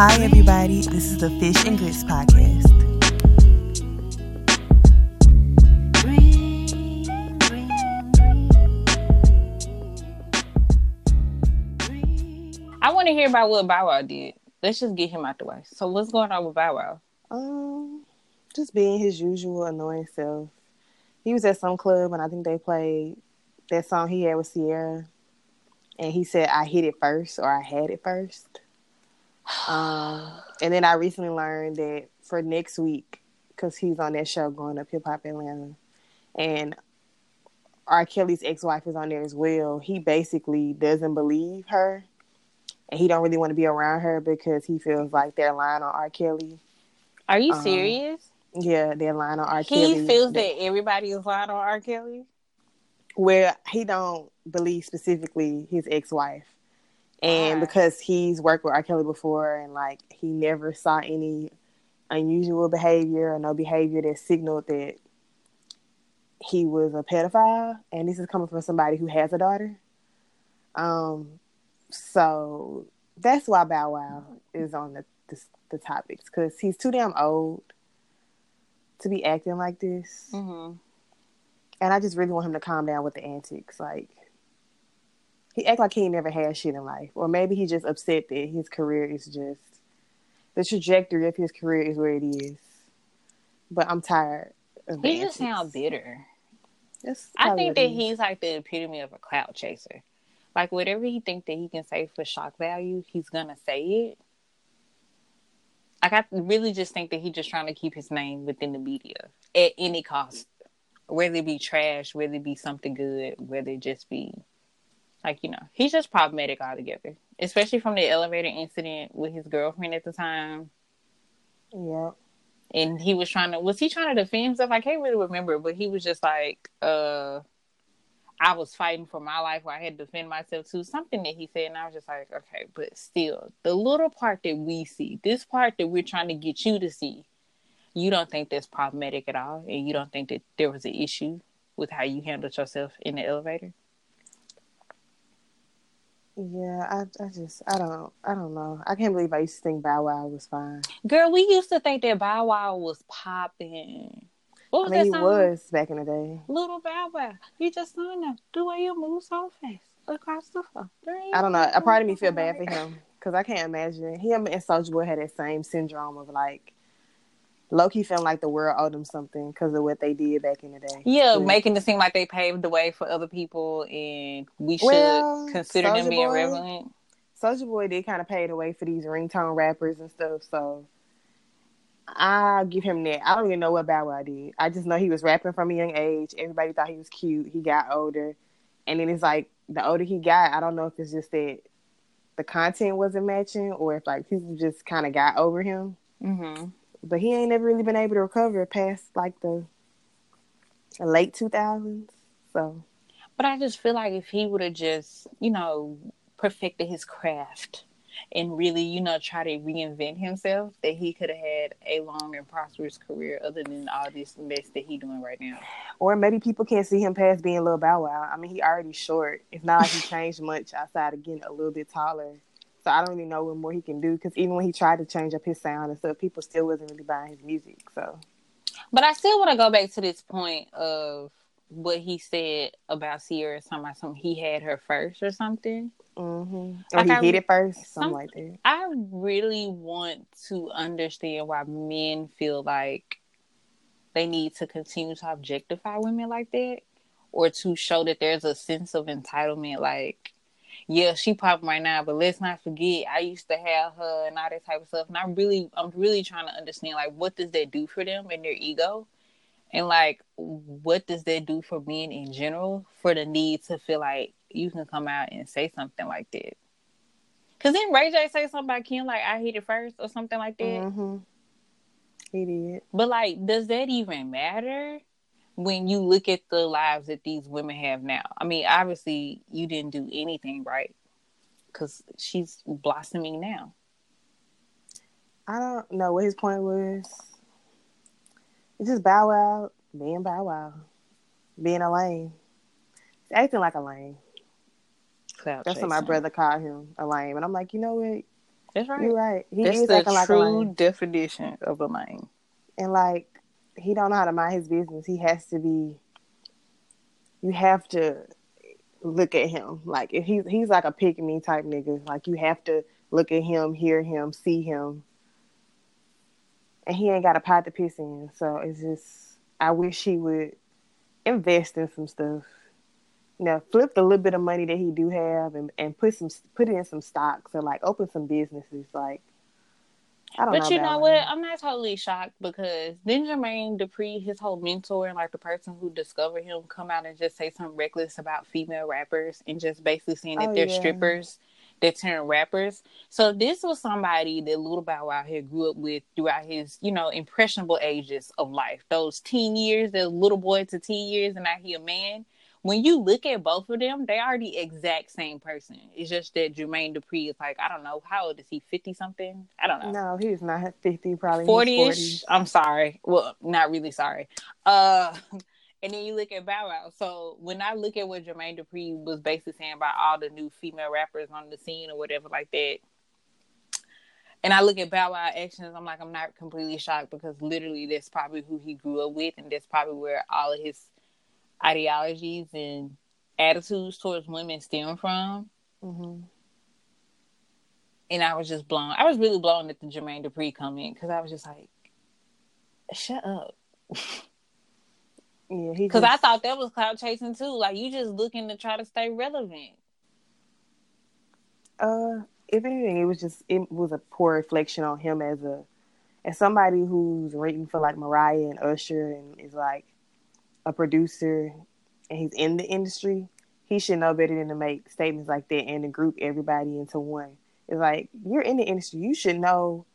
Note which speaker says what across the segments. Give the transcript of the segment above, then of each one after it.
Speaker 1: Hi, everybody. This is the Fish and Grits podcast.
Speaker 2: I want to hear about what Bow Wow did. Let's just get him out the way. So, what's going on with Bow Wow?
Speaker 3: Um, just being his usual annoying self. He was at some club and I think they played that song he had with Ciara. and he said, "I hit it first or I had it first. Um, and then I recently learned that for next week, because he's on that show, Growing Up Hip Hop Atlanta, and R. Kelly's ex-wife is on there as well. He basically doesn't believe her, and he don't really want to be around her because he feels like they're lying on R. Kelly.
Speaker 2: Are you
Speaker 3: Um,
Speaker 2: serious?
Speaker 3: Yeah, they're lying on R. Kelly.
Speaker 2: He
Speaker 3: Kelly.
Speaker 2: feels that everybody is lying on R. Kelly.
Speaker 3: where he don't believe specifically his ex-wife and because he's worked with R. Kelly before and like he never saw any unusual behavior or no behavior that signaled that he was a pedophile and this is coming from somebody who has a daughter um so that's why Bow Wow is on the the, the topics because he's too damn old to be acting like this
Speaker 2: Mm-hmm.
Speaker 3: and I just really want him to calm down with the antics. Like he act like he ain't never had shit in life, or maybe he just upset that his career is just the trajectory of his career is where it is. But I'm tired.
Speaker 2: He just sounds bitter. I think that he's like the epitome of a clout chaser. Like whatever he think that he can say for shock value, he's gonna say it. Like I really just think that he's just trying to keep his name within the media at any cost, whether it be trash, whether it be something good, whether it just be like you know, he's just problematic altogether. Especially from the elevator incident with his girlfriend at the time,
Speaker 3: yeah.
Speaker 2: and he was trying to was he trying to defend himself? I can't really remember, but he was just like, uh I was fighting for my life where I had to defend myself too. Something that he said, and I was just like, okay, but still, the little part that we see, this part that we're trying to get you to see, you don't think that's problematic at all, and you don't think that there was an issue with how you handled yourself in the elevator.
Speaker 3: Yeah, I, I just, I don't, I don't know. I can't believe I used to think Bow Wow was fine.
Speaker 2: Girl, we used to think that Bow Wow was popping. What
Speaker 3: I
Speaker 2: was
Speaker 3: mean, he
Speaker 2: that song?
Speaker 3: was back in the day.
Speaker 2: Little Bow Wow, you just don't know the way you move so fast across the floor.
Speaker 3: I don't know. A part of me feel bad for him because I can't imagine him and Soulja Boy had that same syndrome of like Loki feeling like the world owed them something because of what they did back in the day.
Speaker 2: Yeah,
Speaker 3: But-
Speaker 2: making it seem like they paved the way for other people, and we should
Speaker 3: Well,
Speaker 2: consider them
Speaker 3: Soulja
Speaker 2: being
Speaker 3: Boy-
Speaker 2: relevant.
Speaker 3: Soulja Boy did kind of pave the way for these ringtone rappers and stuff. So I'll give him that. I don't even know what Bow Wow did. I just know he was rapping from a young age. Everybody thought he was cute. He got older, and then it's like the older he got, I don't know if it's just that the content wasn't matching or if like people just kind of got over him.
Speaker 2: hmm
Speaker 3: But he ain't never really been able to recover past like the late two thousands. So
Speaker 2: But I just feel like if he would have just, you know, perfected his craft and really, you know, try to reinvent himself, that he could have had a long and prosperous career other than all this mess that he doing right now.
Speaker 3: Or maybe people can't see him past being a little Bow Wow. I mean, he already short. It's not like he changed much outside of getting a little bit taller. So I don't really know what more he can do because even when he tried to change up his sound and stuff, people still wasn't really buying his music. So
Speaker 2: But I still want to go back to this point of what he said about Ciara, talking about something he had her first or something.
Speaker 3: hmm or
Speaker 2: Like
Speaker 3: he
Speaker 2: I-
Speaker 3: hit it first, something
Speaker 2: some-
Speaker 3: like that.
Speaker 2: I really want to understand why men feel like they need to continue to objectify women like that or to show that there's a sense of entitlement like yeah she popping right now but let's not forget i used to have her and all that type of stuff and i really i'm really trying to understand like what does that do for them and their ego? And like what does that do for men in general for the need to feel like you can come out and say something like that? Because then ray j say something about kim like i hit it first or something like that?
Speaker 3: Hmm He did.
Speaker 2: but like, does that even matter when you look at the lives that these women have now? I mean, obviously you didn't do anything right because she's blossoming now.
Speaker 3: I don't know what his point was. It's just Bow Wow being Bow Wow, being a lame, He's acting like a lame.
Speaker 2: Cloud
Speaker 3: That's what my brother called him a lame, and I'm like, you know what?
Speaker 2: That's right.
Speaker 3: You're right. He
Speaker 2: That's
Speaker 3: is
Speaker 2: the
Speaker 3: acting like a
Speaker 2: true
Speaker 3: lame,
Speaker 2: definition of a lame.
Speaker 3: and like he don't know how to mind his business. He has to be. You have to look at him like if he's he's like a pick me type nigga. Like you have to look at him, hear him, see him, and he ain't got a pot to piss in. So it's just I wish he would invest in some stuff. You know, flip the little bit of money that he do have and, and put some put it in some stocks or like open some businesses. Like Don't know.
Speaker 2: But you know what? I'm not totally shocked because then Jermaine Dupri, his whole mentor and like the person who discovered him, come out and just say something reckless about female rappers and just basically saying that
Speaker 3: Oh,
Speaker 2: they're
Speaker 3: yeah.
Speaker 2: strippers that turn rappers. So this was somebody that Little Bow Wow here grew up with throughout his, you know, impressionable ages of life. Those teen years, those little boy to teen years, and now he a man. When you look at both of them, they are the exact same person. It's just that Jermaine Dupri is like, I don't know, how old is he? Fifty something? I don't know.
Speaker 3: No, he's not fifty. Probably
Speaker 2: Forty ish. I'm sorry. Well, not really sorry. Uh, and then you look at Bow Wow. So when I look at what Jermaine Dupri was basically saying about all the new female rappers on the scene or whatever like that, and I look at Bow Wow actions, I'm like, I'm not completely shocked because literally that's probably who he grew up with, and that's probably where all of his ideologies and attitudes towards women stem from.
Speaker 3: hmm
Speaker 2: And I was just blown. I was really blown at the Jermaine Dupri comment because I was just like, shut up.
Speaker 3: Yeah, he
Speaker 2: Because I thought that was cloud chasing too. Like you just looking to try to stay relevant.
Speaker 3: Uh, if anything, it was just it was a poor reflection on him as a as somebody who's written for like Mariah and Usher and is like a producer and he's in the industry. He should know better than to make statements like that and to group everybody into one. It's like you're in the industry, you should know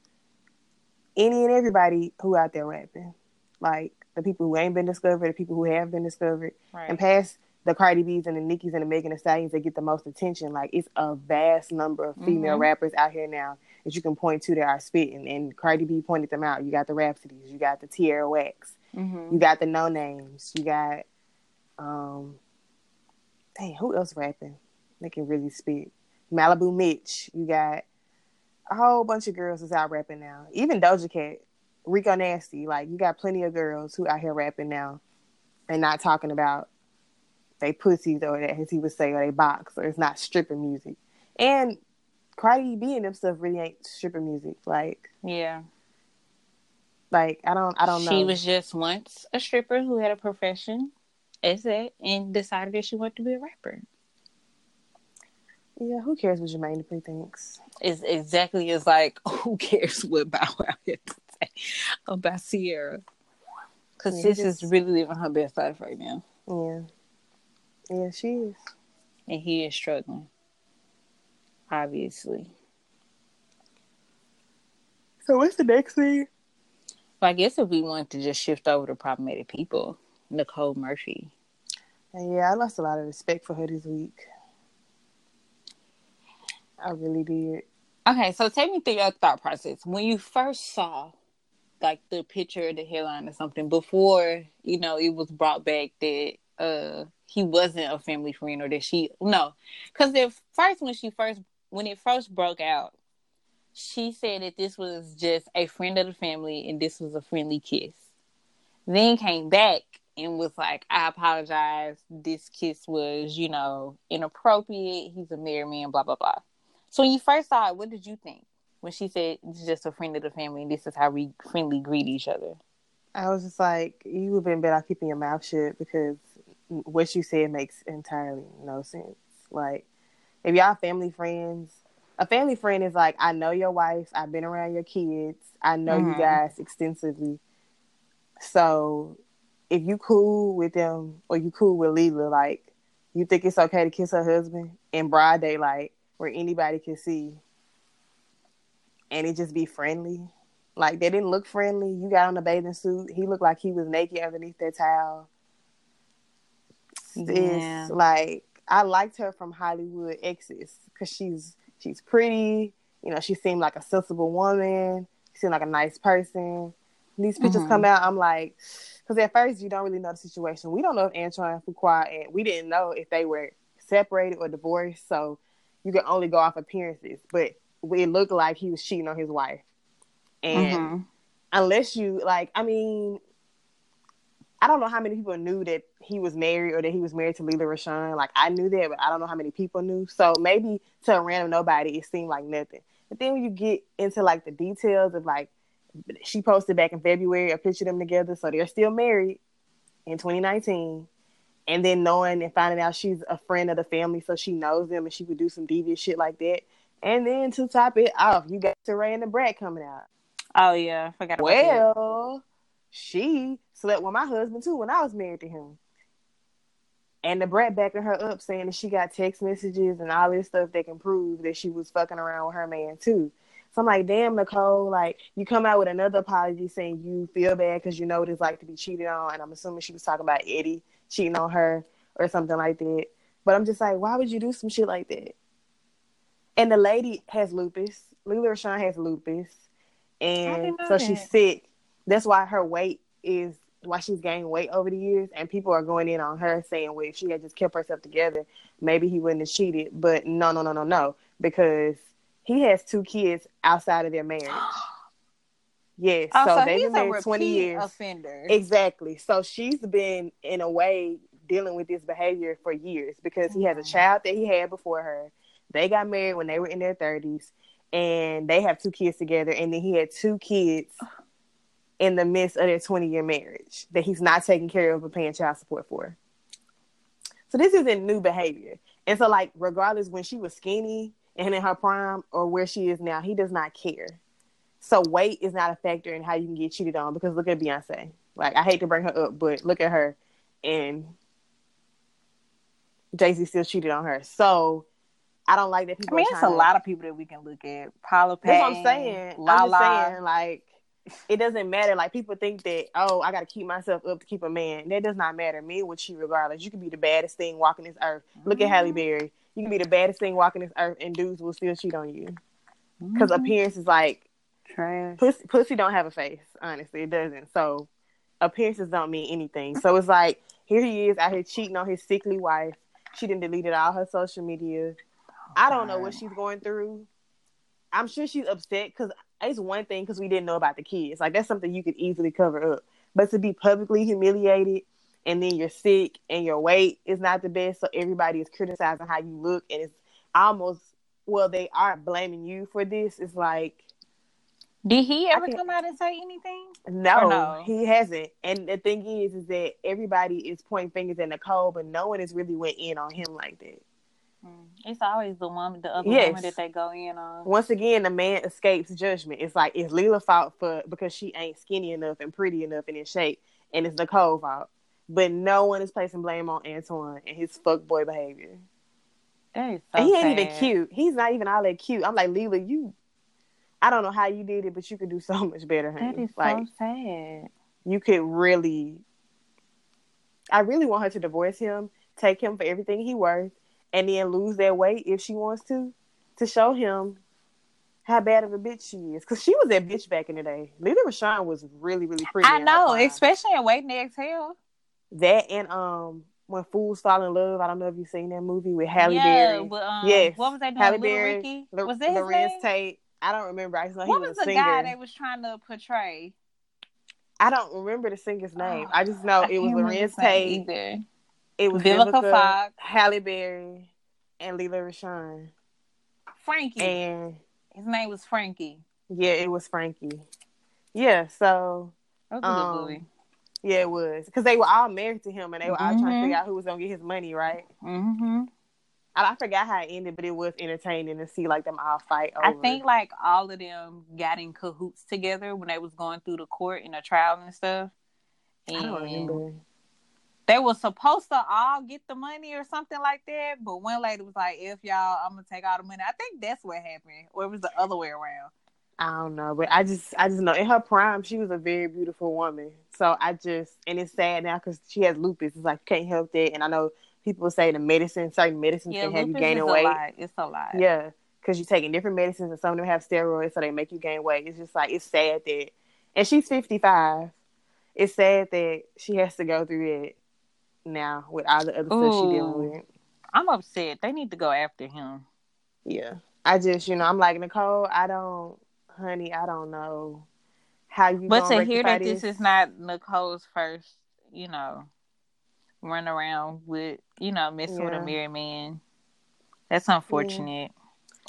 Speaker 3: any and everybody who out there rapping, like the people who ain't been discovered, the people who have been discovered,
Speaker 2: Right.
Speaker 3: and past the Cardi B's and the Nickies and the Megan Thee Stallions that get the most attention. Like it's a vast number of female
Speaker 2: Mhm.
Speaker 3: rappers out here now that you can point to that are spitting. And Cardi B pointed them out. You got the Rapsodys, you got the Tierra Whacks,
Speaker 2: mm-hmm.
Speaker 3: you got the Nonames, you got um, dang, who else rapping? They can really spit. Malibu Mitch, you got a whole bunch of girls that's out rapping now. Even Doja Cat, Rico Nasty, like you got plenty of girls who out here rapping now and not talking about they pussies or that as he would say or they box or it's not stripping music. And Cardi B and them stuff really ain't stripping music. Like
Speaker 2: Yeah.
Speaker 3: Like I don't I don't know.
Speaker 2: She was just once a stripper who had a profession as that and decided that she wanted to be a rapper.
Speaker 3: Yeah, who cares what Jermaine Dupri thinks?
Speaker 2: It's exactly as like, who cares what Bow Wow had to say about Ciara? Because
Speaker 3: Yeah,
Speaker 2: sis is really living her best life right now.
Speaker 3: Yeah. Yeah, she is.
Speaker 2: And he is struggling. Obviously.
Speaker 3: So what's the next thing?
Speaker 2: I guess if we want to just shift over to problematic people, Nicole Murphy.
Speaker 3: Yeah, I lost a lot of respect for her this week. I really did.
Speaker 2: Okay, so take me through your thought process. When you first saw like the picture of the headline or something before, you know, it was brought back that uh he wasn't a family friend or that she no. Cause at first when she first when it first broke out, she said that this was just a friend of the family and this was a friendly kiss. Then came back and was like, I apologize. This kiss was, you know, inappropriate. He's a married man, blah, blah, blah. So when you first saw it, what did you think? When she said it's just a friend of the family and this is how we friendly greet each other.
Speaker 3: I was just like, you would have been better off keeping your mouth shut because what you said makes entirely no sense. Like, if y'all family friends, a family friend is like, I know your wife, I've been around your kids, I know you
Speaker 2: Mhm.
Speaker 3: guys extensively. So, if you cool with them or you cool with Lela, like, you think it's okay to kiss her husband in broad daylight where anybody can see, and it just be friendly. Like they didn't look friendly. You got on a bathing suit. He looked like he was naked underneath that towel.
Speaker 2: Yeah.
Speaker 3: It's like I liked her from Hollywood exes because she's she's pretty. You know, she seemed like a sensible woman. She seemed like a nice person. These pictures
Speaker 2: Mhm.
Speaker 3: come out. I'm like, because at first you don't really know the situation. We don't know if Antoine Fuqua and we didn't know if they were separated or divorced. So you can only go off appearances, but it looked like he was cheating on his wife. And
Speaker 2: Mm-hmm.
Speaker 3: unless you like, I mean, I don't know how many people knew that he was married or that he was married to Lela Rochon. Like I knew that, but I don't know how many people knew. So maybe to a random nobody, it seemed like nothing. But then when you get into like the details of like, she posted back in February a picture of them together, so they're still married in 2019. And then knowing and finding out she's a friend of the family, so she knows them and she would do some devious shit like that. And then to top it off, you got Teray and Da Brat coming out.
Speaker 2: Oh yeah, I forgot about.
Speaker 3: Well, she slept with my husband too when I was married to him. And Da Brat backing her up saying that she got text messages and all this stuff that can prove that she was fucking around with her man too. So I'm like, damn, Nicole, like you come out with another apology saying you feel bad because you know what it's like to be cheated on. And I'm assuming she was talking about Eddie cheating on her or something like that. But I'm just like, why would you do some shit like that? And the lady has lupus. Lela Rochon has lupus. And so she's sick. That's why her weight is why she's gained weight over the years. And people are going in on her saying, well, if she had just kept herself together, maybe he wouldn't have cheated. But no, no, no, no, no. Because he has two kids outside of their marriage. Yes.
Speaker 2: Oh,
Speaker 3: so,
Speaker 2: so,
Speaker 3: they've been married
Speaker 2: repeat
Speaker 3: 20 years.
Speaker 2: offender.
Speaker 3: Exactly. So she's been in a way dealing with this behavior for years because he has a child that he had before her. They got married when they were in their thirties, and they have two kids together. And then he had two kids in the midst of their twenty year marriage that he's not taking care of or paying child support for. So this isn't new behavior. And so, like, regardless when she was skinny and in her prime or where she is now, he does not care. So weight is not a factor in how you can get cheated on because look at Beyonce. Like I hate to bring her up, but look at her and Jay Z still cheated on her. So I don't like that
Speaker 2: I mean, it's a
Speaker 3: to-
Speaker 2: lot of people that we can look at. Paula
Speaker 3: That's what I'm saying.
Speaker 2: La
Speaker 3: I'm just saying, like, it doesn't matter. Like people think that, oh, I got to keep myself up to keep a man. That does not matter. Me with you, regardless. You can be the baddest thing walking this earth. Look at Halle
Speaker 2: Mhm.
Speaker 3: Berry. You can be the baddest thing walking this earth, and dudes will still cheat on you because
Speaker 2: Mhm.
Speaker 3: appearance is like
Speaker 2: trash.
Speaker 3: pussy, pussy don't have a face. Honestly, it doesn't. So appearances don't mean anything. So it's like here he is out here cheating on his sickly wife. She didn't deleted all her social media. I don't know what she's going through. I'm sure she's upset because it's one thing because we didn't know about the kids. Like that's something you could easily cover up. But to be publicly humiliated and then you're sick and your weight is not the best, so everybody is criticizing how you look and it's almost well they are blaming you for this. It's like
Speaker 2: Did he ever come out and say anything?
Speaker 3: no,
Speaker 2: no?
Speaker 3: he hasn't. And the thing is, is that everybody is pointing fingers at Nicole, but no one has really went in on him like that.
Speaker 2: Mm. It's always the woman, the other
Speaker 3: Yes.
Speaker 2: woman that they go in on.
Speaker 3: Once again, the man escapes judgment. It's like it's Lela fault for because she ain't skinny enough and pretty enough and in shape, and it's Nicole fault. But no one is placing blame on Antoine and his fuckboy behavior.
Speaker 2: That is so
Speaker 3: and he ain't
Speaker 2: sad.
Speaker 3: even cute. He's not even all that cute. I'm like Lela, you. I don't know how you did it, but you could do so much better.
Speaker 2: That
Speaker 3: honey.
Speaker 2: is
Speaker 3: like
Speaker 2: so sad.
Speaker 3: you could really. I really want her to divorce him, take him for everything he worth, and then lose that weight if she wants to, to show him how bad of a bitch she is. Because she was that bitch back in the day. Lela Rochon was really, really pretty.
Speaker 2: I know, especially in Waiting to Exhale.
Speaker 3: that and um when fools fall in love. I don't know if you've seen that movie with Halle
Speaker 2: yeah,
Speaker 3: Berry.
Speaker 2: but um,
Speaker 3: Yes,
Speaker 2: what was they doing?
Speaker 3: Halle Berry,
Speaker 2: Ricky?
Speaker 3: Lo-
Speaker 2: was that his
Speaker 3: Larenz
Speaker 2: name?
Speaker 3: Tate. I don't remember. I just know
Speaker 2: What
Speaker 3: he
Speaker 2: was
Speaker 3: was,
Speaker 2: the
Speaker 3: singer.
Speaker 2: guy they was trying to portray?
Speaker 3: I don't remember the singer's name. I just know it was
Speaker 2: Larenz
Speaker 3: Tate.
Speaker 2: either.
Speaker 3: It was
Speaker 2: Vivica
Speaker 3: Vivica,
Speaker 2: Fox.
Speaker 3: Halle Berry, and Lela Rochon.
Speaker 2: Frankie.
Speaker 3: And
Speaker 2: His name was Frankie.
Speaker 3: yeah, it was Frankie. Yeah, so
Speaker 2: That was a good
Speaker 3: Um,
Speaker 2: movie.
Speaker 3: yeah, it was because they were all married to him, and they were all trying to
Speaker 2: Mhm.
Speaker 3: figure out who was gonna get his money, right?
Speaker 2: Mm-hmm.
Speaker 3: I, I forgot how it ended, but it was entertaining to see like them all fight. Over.
Speaker 2: I think like all of them got in cahoots together when they was going through the court and the trial and stuff.
Speaker 3: I don't remember.
Speaker 2: They were supposed to all get the money or something like that, but one lady was like, "If y'all, I'm gonna take all the money." I think that's what happened, or it was the other way around.
Speaker 3: I don't know, but I just, I just know in her prime, she was a very beautiful woman. So I just, and it's sad now because she has lupus. It's like you can't help that. And I know people say the medicine, certain medicines
Speaker 2: Yeah,
Speaker 3: can have you gaining weight.
Speaker 2: lot. It's a lot.
Speaker 3: Yeah, because you're taking different medicines, and some of them have steroids, so they make you gain weight. It's just like it's sad that, and she's 55. It's sad that she has to go through it now with all the other stuff she's dealing with.
Speaker 2: I'm upset. They need to go after him.
Speaker 3: Yeah. I just, you know, I'm like Nicole. I don't, honey. I don't know how you.
Speaker 2: But
Speaker 3: gonna
Speaker 2: hear that this is not Nicole's first, you know, run around with, you know, messing with a married man, that's unfortunate.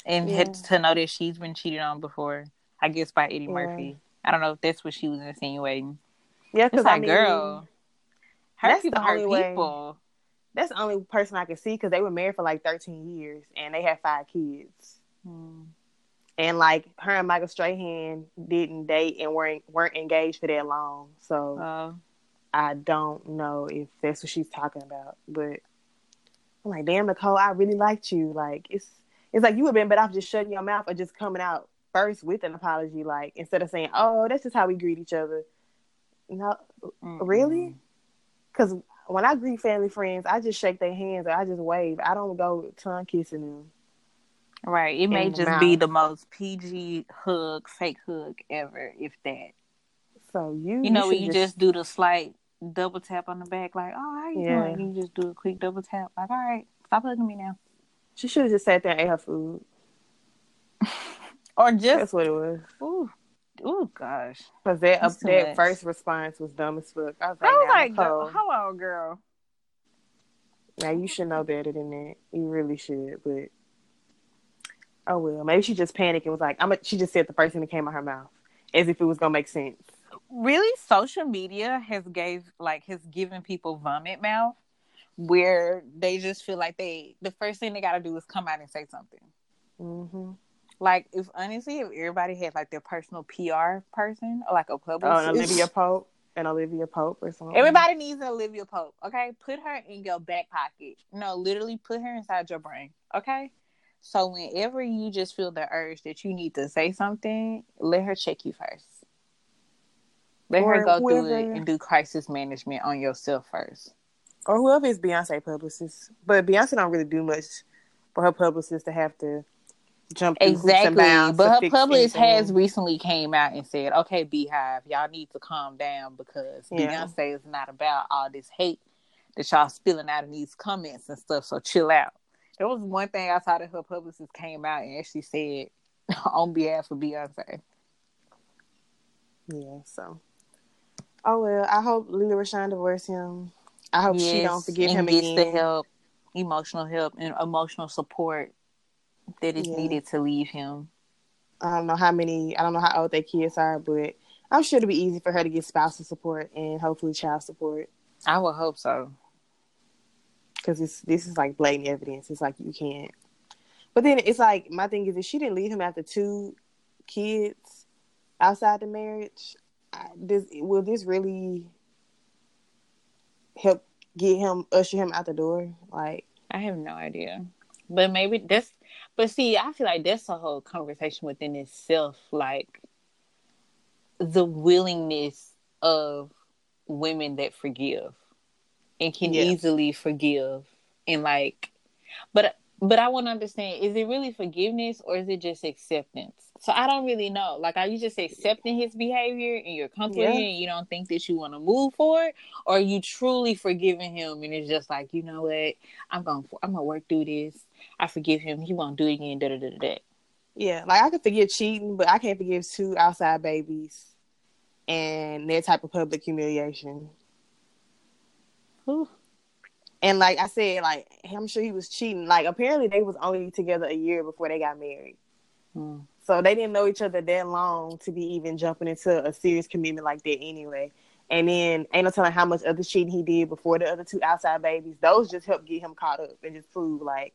Speaker 2: And
Speaker 3: Yeah.
Speaker 2: to know that she's been cheated on before, I guess by Eddie
Speaker 3: Yeah.
Speaker 2: Murphy. I don't know if that's what she was insinuating.
Speaker 3: Yeah, because
Speaker 2: like,
Speaker 3: I mean,
Speaker 2: girl, hurt
Speaker 3: that's the
Speaker 2: people hurt
Speaker 3: only way-
Speaker 2: people.
Speaker 3: that's the only person I could see because they were married for like 13 years and they had five kids.
Speaker 2: Mm.
Speaker 3: And like her and Michael Strahan didn't date and weren't weren't engaged for that long. So
Speaker 2: Uh,
Speaker 3: I don't know if that's what she's talking about. But I'm like, damn Nicole, I really liked you. Like it's it's like you would have been better off just shutting your mouth or just coming out first with an apology, like instead of saying, Oh, that's just how we greet each other. No
Speaker 2: mm-mm.
Speaker 3: really? Because when I greet family friends, I just shake their hands or I just wave. I don't go tongue kissing them.
Speaker 2: Right. It may just be the most PG hug, fake hug ever, if that.
Speaker 3: So you,
Speaker 2: You know, when you just do the slight double tap on the back, like, oh, how you
Speaker 3: Yeah.
Speaker 2: doing? You just do a quick double tap, like, all right, stop hugging me now.
Speaker 3: she should have just sat there and ate her food.
Speaker 2: Or just,
Speaker 3: That's what it was.
Speaker 2: ooh, ooh, gosh.
Speaker 3: Because that uh, that first response was dumb as fuck. I was like,
Speaker 2: I was like,
Speaker 3: Nicole,
Speaker 2: hold on, girl.
Speaker 3: now you should know better than that. You really should. But oh well, maybe she just panicked and was like, I'm. A, she just said the first thing that came out of her mouth, as if it was gonna make sense.
Speaker 2: Really, social media has gave like has given people vomit mouth, where they just feel like they the first thing they got to do is come out and say something.
Speaker 3: hmm
Speaker 2: Like if honestly, if everybody had like their personal PR person or like a
Speaker 3: Oh,
Speaker 2: publicist,
Speaker 3: and Olivia Pope and Olivia Pope or something.
Speaker 2: Everybody needs an Olivia Pope, okay? Put her in your back pocket. No, literally put her inside your brain, okay? So whenever you just feel the urge that you need to say something, let her check you first. Let her
Speaker 3: Or
Speaker 2: go through it and do crisis management on yourself first.
Speaker 3: or whoever is Beyonce publicist. But Beyonce don't really do much for her publicist to have to jump and
Speaker 2: Exactly. But her publicist has recently came out and said, okay, BeyHive, y'all need to calm down because
Speaker 3: Yeah.
Speaker 2: Beyonce is not about all this hate that y'all spilling out in these comments and stuff. So chill out. There was one thing I saw that her publicist came out and actually said on behalf of Beyonce.
Speaker 3: Yeah, so. Oh well, I hope Lela Rochon divorce him. I hope she don't
Speaker 2: Yes,
Speaker 3: forgive
Speaker 2: and
Speaker 3: him
Speaker 2: gets
Speaker 3: again.
Speaker 2: the help, emotional help, and emotional support that is
Speaker 3: Yeah.
Speaker 2: needed to leave him.
Speaker 3: I don't know how many. I don't know how old their kids are, but I'm sure it'll be easy for her to get spousal support and hopefully child support
Speaker 2: I would hope so.
Speaker 3: because it's this is like blatant evidence. It's like you can't. But then it's like my thing is if she didn't leave him after two kids outside the marriage, I, this will this really help get him usher him out the door? Like
Speaker 2: I have no idea. But maybe that's but see, I feel like that's a whole conversation within itself, like the willingness of women that forgive and can
Speaker 3: Yeah.
Speaker 2: easily forgive and like but but I want to understand is it really forgiveness or is it just acceptance? So I don't really know. Like, are you just accepting his behavior and you're comfortable
Speaker 3: Yeah.
Speaker 2: and you don't think that you want to move forward, or are you truly forgiving him and it's just like, you know what, I'm gonna I'm gonna work through this. I forgive him. He won't do it again. Da da da da. da.
Speaker 3: Yeah, like I could forgive cheating, but I can't forgive two outside babies and that type of public humiliation.
Speaker 2: Whew.
Speaker 3: And like I said, like I'm sure he was cheating. Like apparently they was only together a year before they got married.
Speaker 2: Hmm.
Speaker 3: So they didn't know each other that long to be even jumping into a serious commitment like that anyway. And then ain't no telling how much other cheating he did before the other two outside babies. Those just helped get him caught up and just prove like,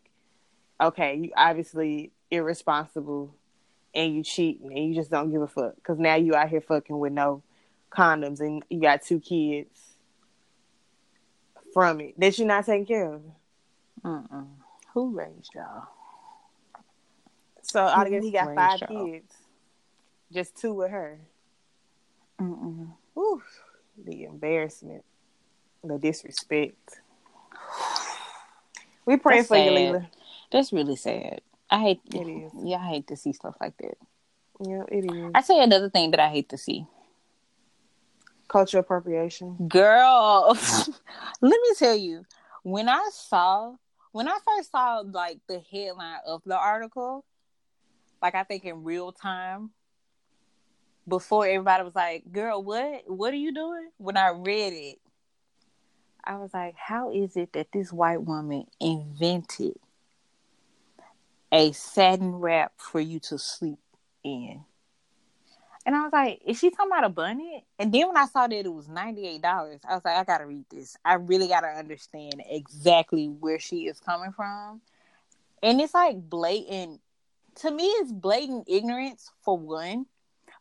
Speaker 3: okay, you obviously irresponsible and you cheating and you just don't give a fuck because now you out here fucking with no condoms and you got two kids from it that you're not taking care of.
Speaker 2: Mm-mm. Who raised y'all?
Speaker 3: So altogether he got five kids, just two with her.
Speaker 2: Mm-mm.
Speaker 3: Whew, the embarrassment, the disrespect. We praying
Speaker 2: That's
Speaker 3: for you,
Speaker 2: sad.
Speaker 3: Lela.
Speaker 2: That's really sad. I hate.
Speaker 3: It is.
Speaker 2: Yeah, I hate to see stuff like that.
Speaker 3: Yeah, it is.
Speaker 2: I say another thing that I hate to see.
Speaker 3: Cultural appropriation.
Speaker 2: Girl, let me tell you, when I saw when I first saw like the headline of the article, like I think in real time, before everybody was like, "Girl, what? What are you doing?" When I read it, I was like, "How is it that this white woman invented a satin wrap for you to sleep in?" And I was like, "Is she talking about a bunny?" And then when I saw that it was ninety eight dollars, I was like, "I gotta read this. I really gotta understand exactly where she is coming from." And it's like blatant. To me, it's blatant ignorance for one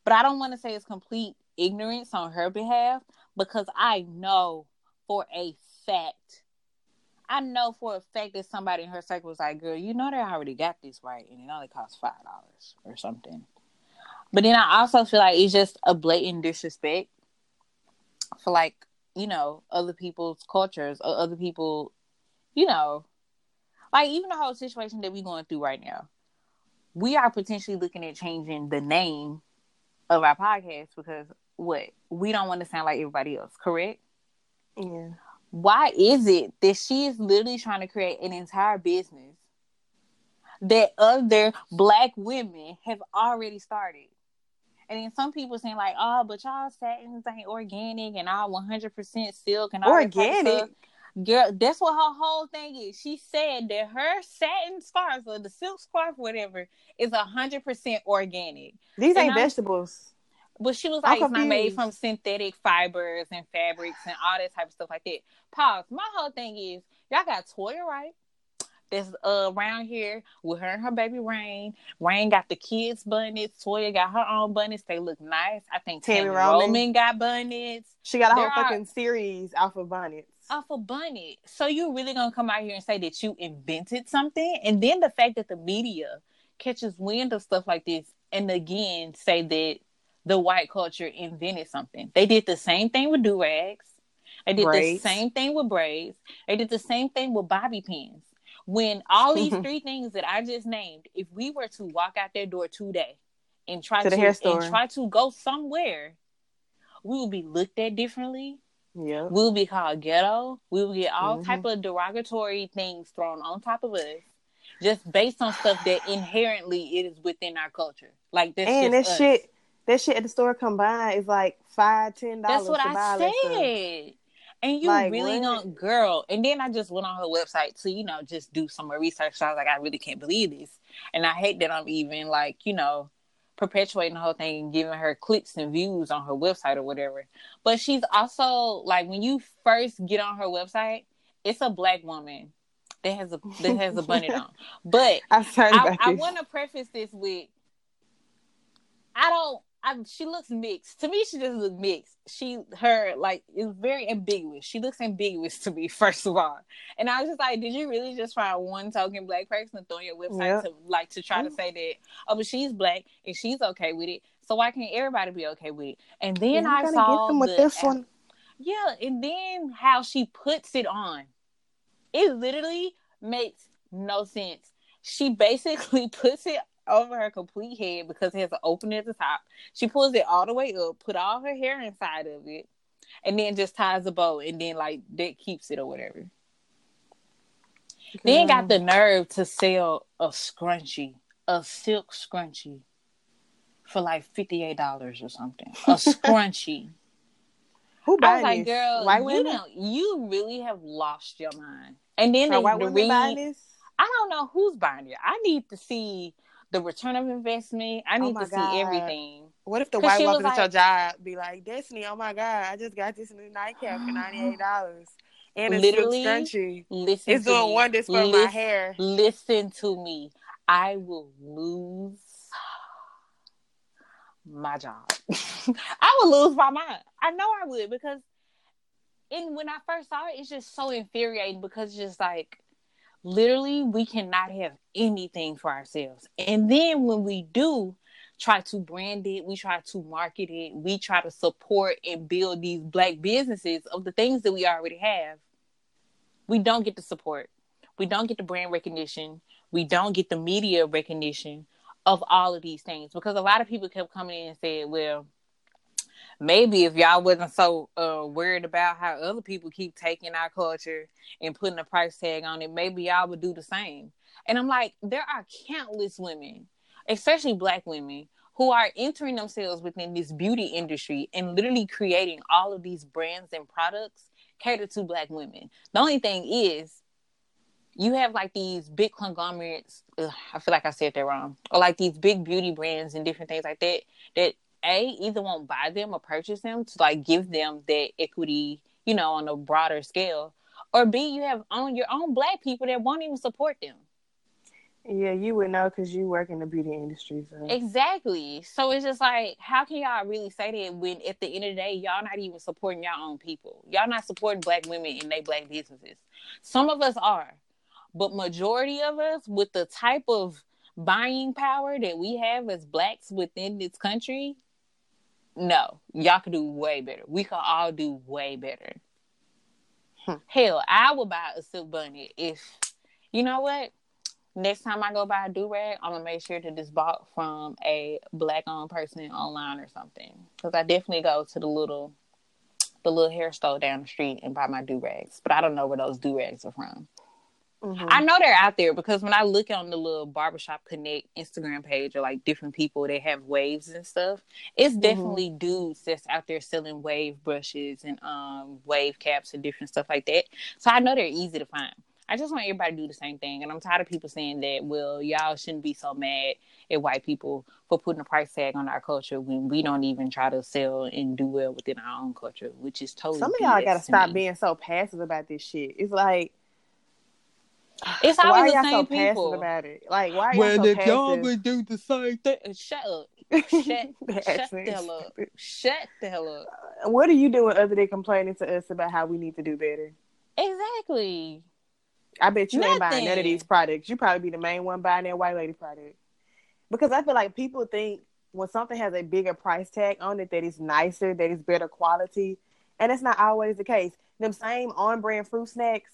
Speaker 2: but I don't want to say it's complete ignorance on her behalf because I know for a fact, I know for a fact that somebody in her circle was like, girl, you know they already got this right and it only costs $5 or something. But then I also feel like it's just a blatant disrespect for like, you know, other people's cultures or other people, you know, like even the whole situation that we're going through right now. We are potentially looking at changing the name of our podcast because what we don't want to sound like everybody else, correct?
Speaker 3: Yeah.
Speaker 2: Why is it that she is literally trying to create an entire business that other black women have already started? And then some people saying like, "Oh, but y'all satins ain't organic and all one hundred percent silk and all
Speaker 3: organic."
Speaker 2: Girl, that's what her whole thing is. She said that her satin scarf or the silk scarf, whatever, is hundred percent organic.
Speaker 3: These and ain't I'm, vegetables.
Speaker 2: But she was like, it's not made from synthetic fibers and fabrics and all that type of stuff like that. Pause. My whole thing is, y'all got Toya Wright that's uh, around here with her and her baby Reign. Reign got the kids' bonnets. Toya got her own bonnets. They look nice. I think Tami, Tami Roman. Roman got bonnets.
Speaker 3: She got a there whole are, fucking series off of bonnets.
Speaker 2: Off of bunny. So you really gonna come out here and say that you invented something? And then the fact that the media catches wind of stuff like this and again say that the white culture invented something. They did the same thing with do rags. They did braids. the same thing with braids. They did the same thing with bobby pins. When all these three things that I just named, if we were to walk out their door today and try to, to and try to go somewhere, we would be looked at differently.
Speaker 3: Yeah.
Speaker 2: We'll be called ghetto. We will get all mm-hmm. type of derogatory things thrown on top of us just based on stuff that inherently it is within our culture. Like this
Speaker 3: and that us. shit that shit at the store combined is like five, ten dollars.
Speaker 2: That's what I said. And you like, really don't, girl. And then I just went on her website to, you know, just do some more research. So I was like, I really can't believe this. And I hate that I'm even like, you know, perpetuating the whole thing and giving her clicks and views on her website or whatever. But she's also like, when you first get on her website, it's a black woman that has a that has a bunny on. But I, I want to preface this with, I don't I, she looks mixed. To me, she just looks mixed. She, her, like, is very ambiguous. She looks ambiguous to me, first of all. And I was just like, did you really just find one token black person to throw on your website yep. to, like, to try to say that, oh, but she's black and she's okay with it. So why can't everybody be okay with it? And then yeah, I saw get them with the, this one. Yeah, and then how she puts it on. It literally makes no sense. She basically puts it over her complete head because it has an opening at the top. She pulls it all the way up, put all her hair inside of it, and then just ties a bow, and then like that keeps it or whatever. Then got the nerve to sell a scrunchie, a silk scrunchie, for like fifty eight dollars or something. A scrunchie.
Speaker 3: Who buys?
Speaker 2: Like, girl, white you don't, you really have lost your mind. And then the, white the read, I don't know who's buying it. I need to see the return of investment. I oh need oh to God. see everything.
Speaker 3: What if the white like, at your job be like, Destiny, oh my God, I just got this new nightcap for $98. And it's literally. Listen it's doing me. wonders for listen, my hair.
Speaker 2: Listen to me. I will lose my job. I would lose my mind. I know I would because and when I first saw it, it's just so infuriating because it's just like literally we cannot have anything for ourselves. And then when we do try to brand it we try to market it we try to support and build these black businesses of the things that we already have we don't get the support. We don't get the brand recognition. We don't get the media recognition of all of these things because a lot of people kept coming in and said well maybe if y'all wasn't so uh, worried about how other people keep taking our culture and putting a price tag on it, maybe y'all would do the same. And I'm like, there are countless women, especially black women, who are entering themselves within this beauty industry and literally creating all of these brands and products catered to black women. The only thing is, you have like these big conglomerates. Ugh, I feel like I said that wrong. Or like these big beauty brands and different things like that. That a either won't buy them or purchase them to like give them that equity, you know, on a broader scale. Or B, you have on your own black people that won't even support them.
Speaker 3: Yeah, you would know because you work in the beauty industry. So.
Speaker 2: Exactly. So it's just like, how can y'all really say that when at the end of the day, y'all not even supporting your own people? Y'all not supporting black women in their black businesses. Some of us are, but majority of us, with the type of buying power that we have as blacks within this country, no, y'all could do way better. We could all do way better. Hmm. Hell, I would buy a silk bunny if, you know what? next time I go buy a do rag, I'm gonna make sure to just bought from a black owned person online or something. Because I definitely go to the little the little hair store down the street and buy my do rags, but I don't know where those do rags are from. Mm-hmm. I know they're out there because when I look on the little barbershop connect Instagram page or like different people that have waves and stuff, it's mm-hmm. definitely mm-hmm. dudes that's out there selling wave brushes and um wave caps and different stuff like that. So I know they're easy to find. I just want everybody to do the same thing. And I'm tired of people saying that, well, y'all shouldn't be so mad at white people for putting a price tag on our culture when we don't even try to sell and do well within our own culture, which is totally.
Speaker 3: Some of y'all got to stop me. being so passive about this shit. It's like.
Speaker 2: It's always why the same so people
Speaker 3: about it. Like why? are Well, so if passive? y'all
Speaker 2: would do the same thing, uh, shut up. Shut, shut the hell up. Shut the hell up.
Speaker 3: What are you doing other than complaining to us about how we need to do better?
Speaker 2: Exactly.
Speaker 3: I bet you Nothing. ain't buying none of these products. You probably be the main one buying that white lady product. Because I feel like people think when something has a bigger price tag on it that it's nicer, that it's better quality. And it's not always the case. Them same on brand fruit snacks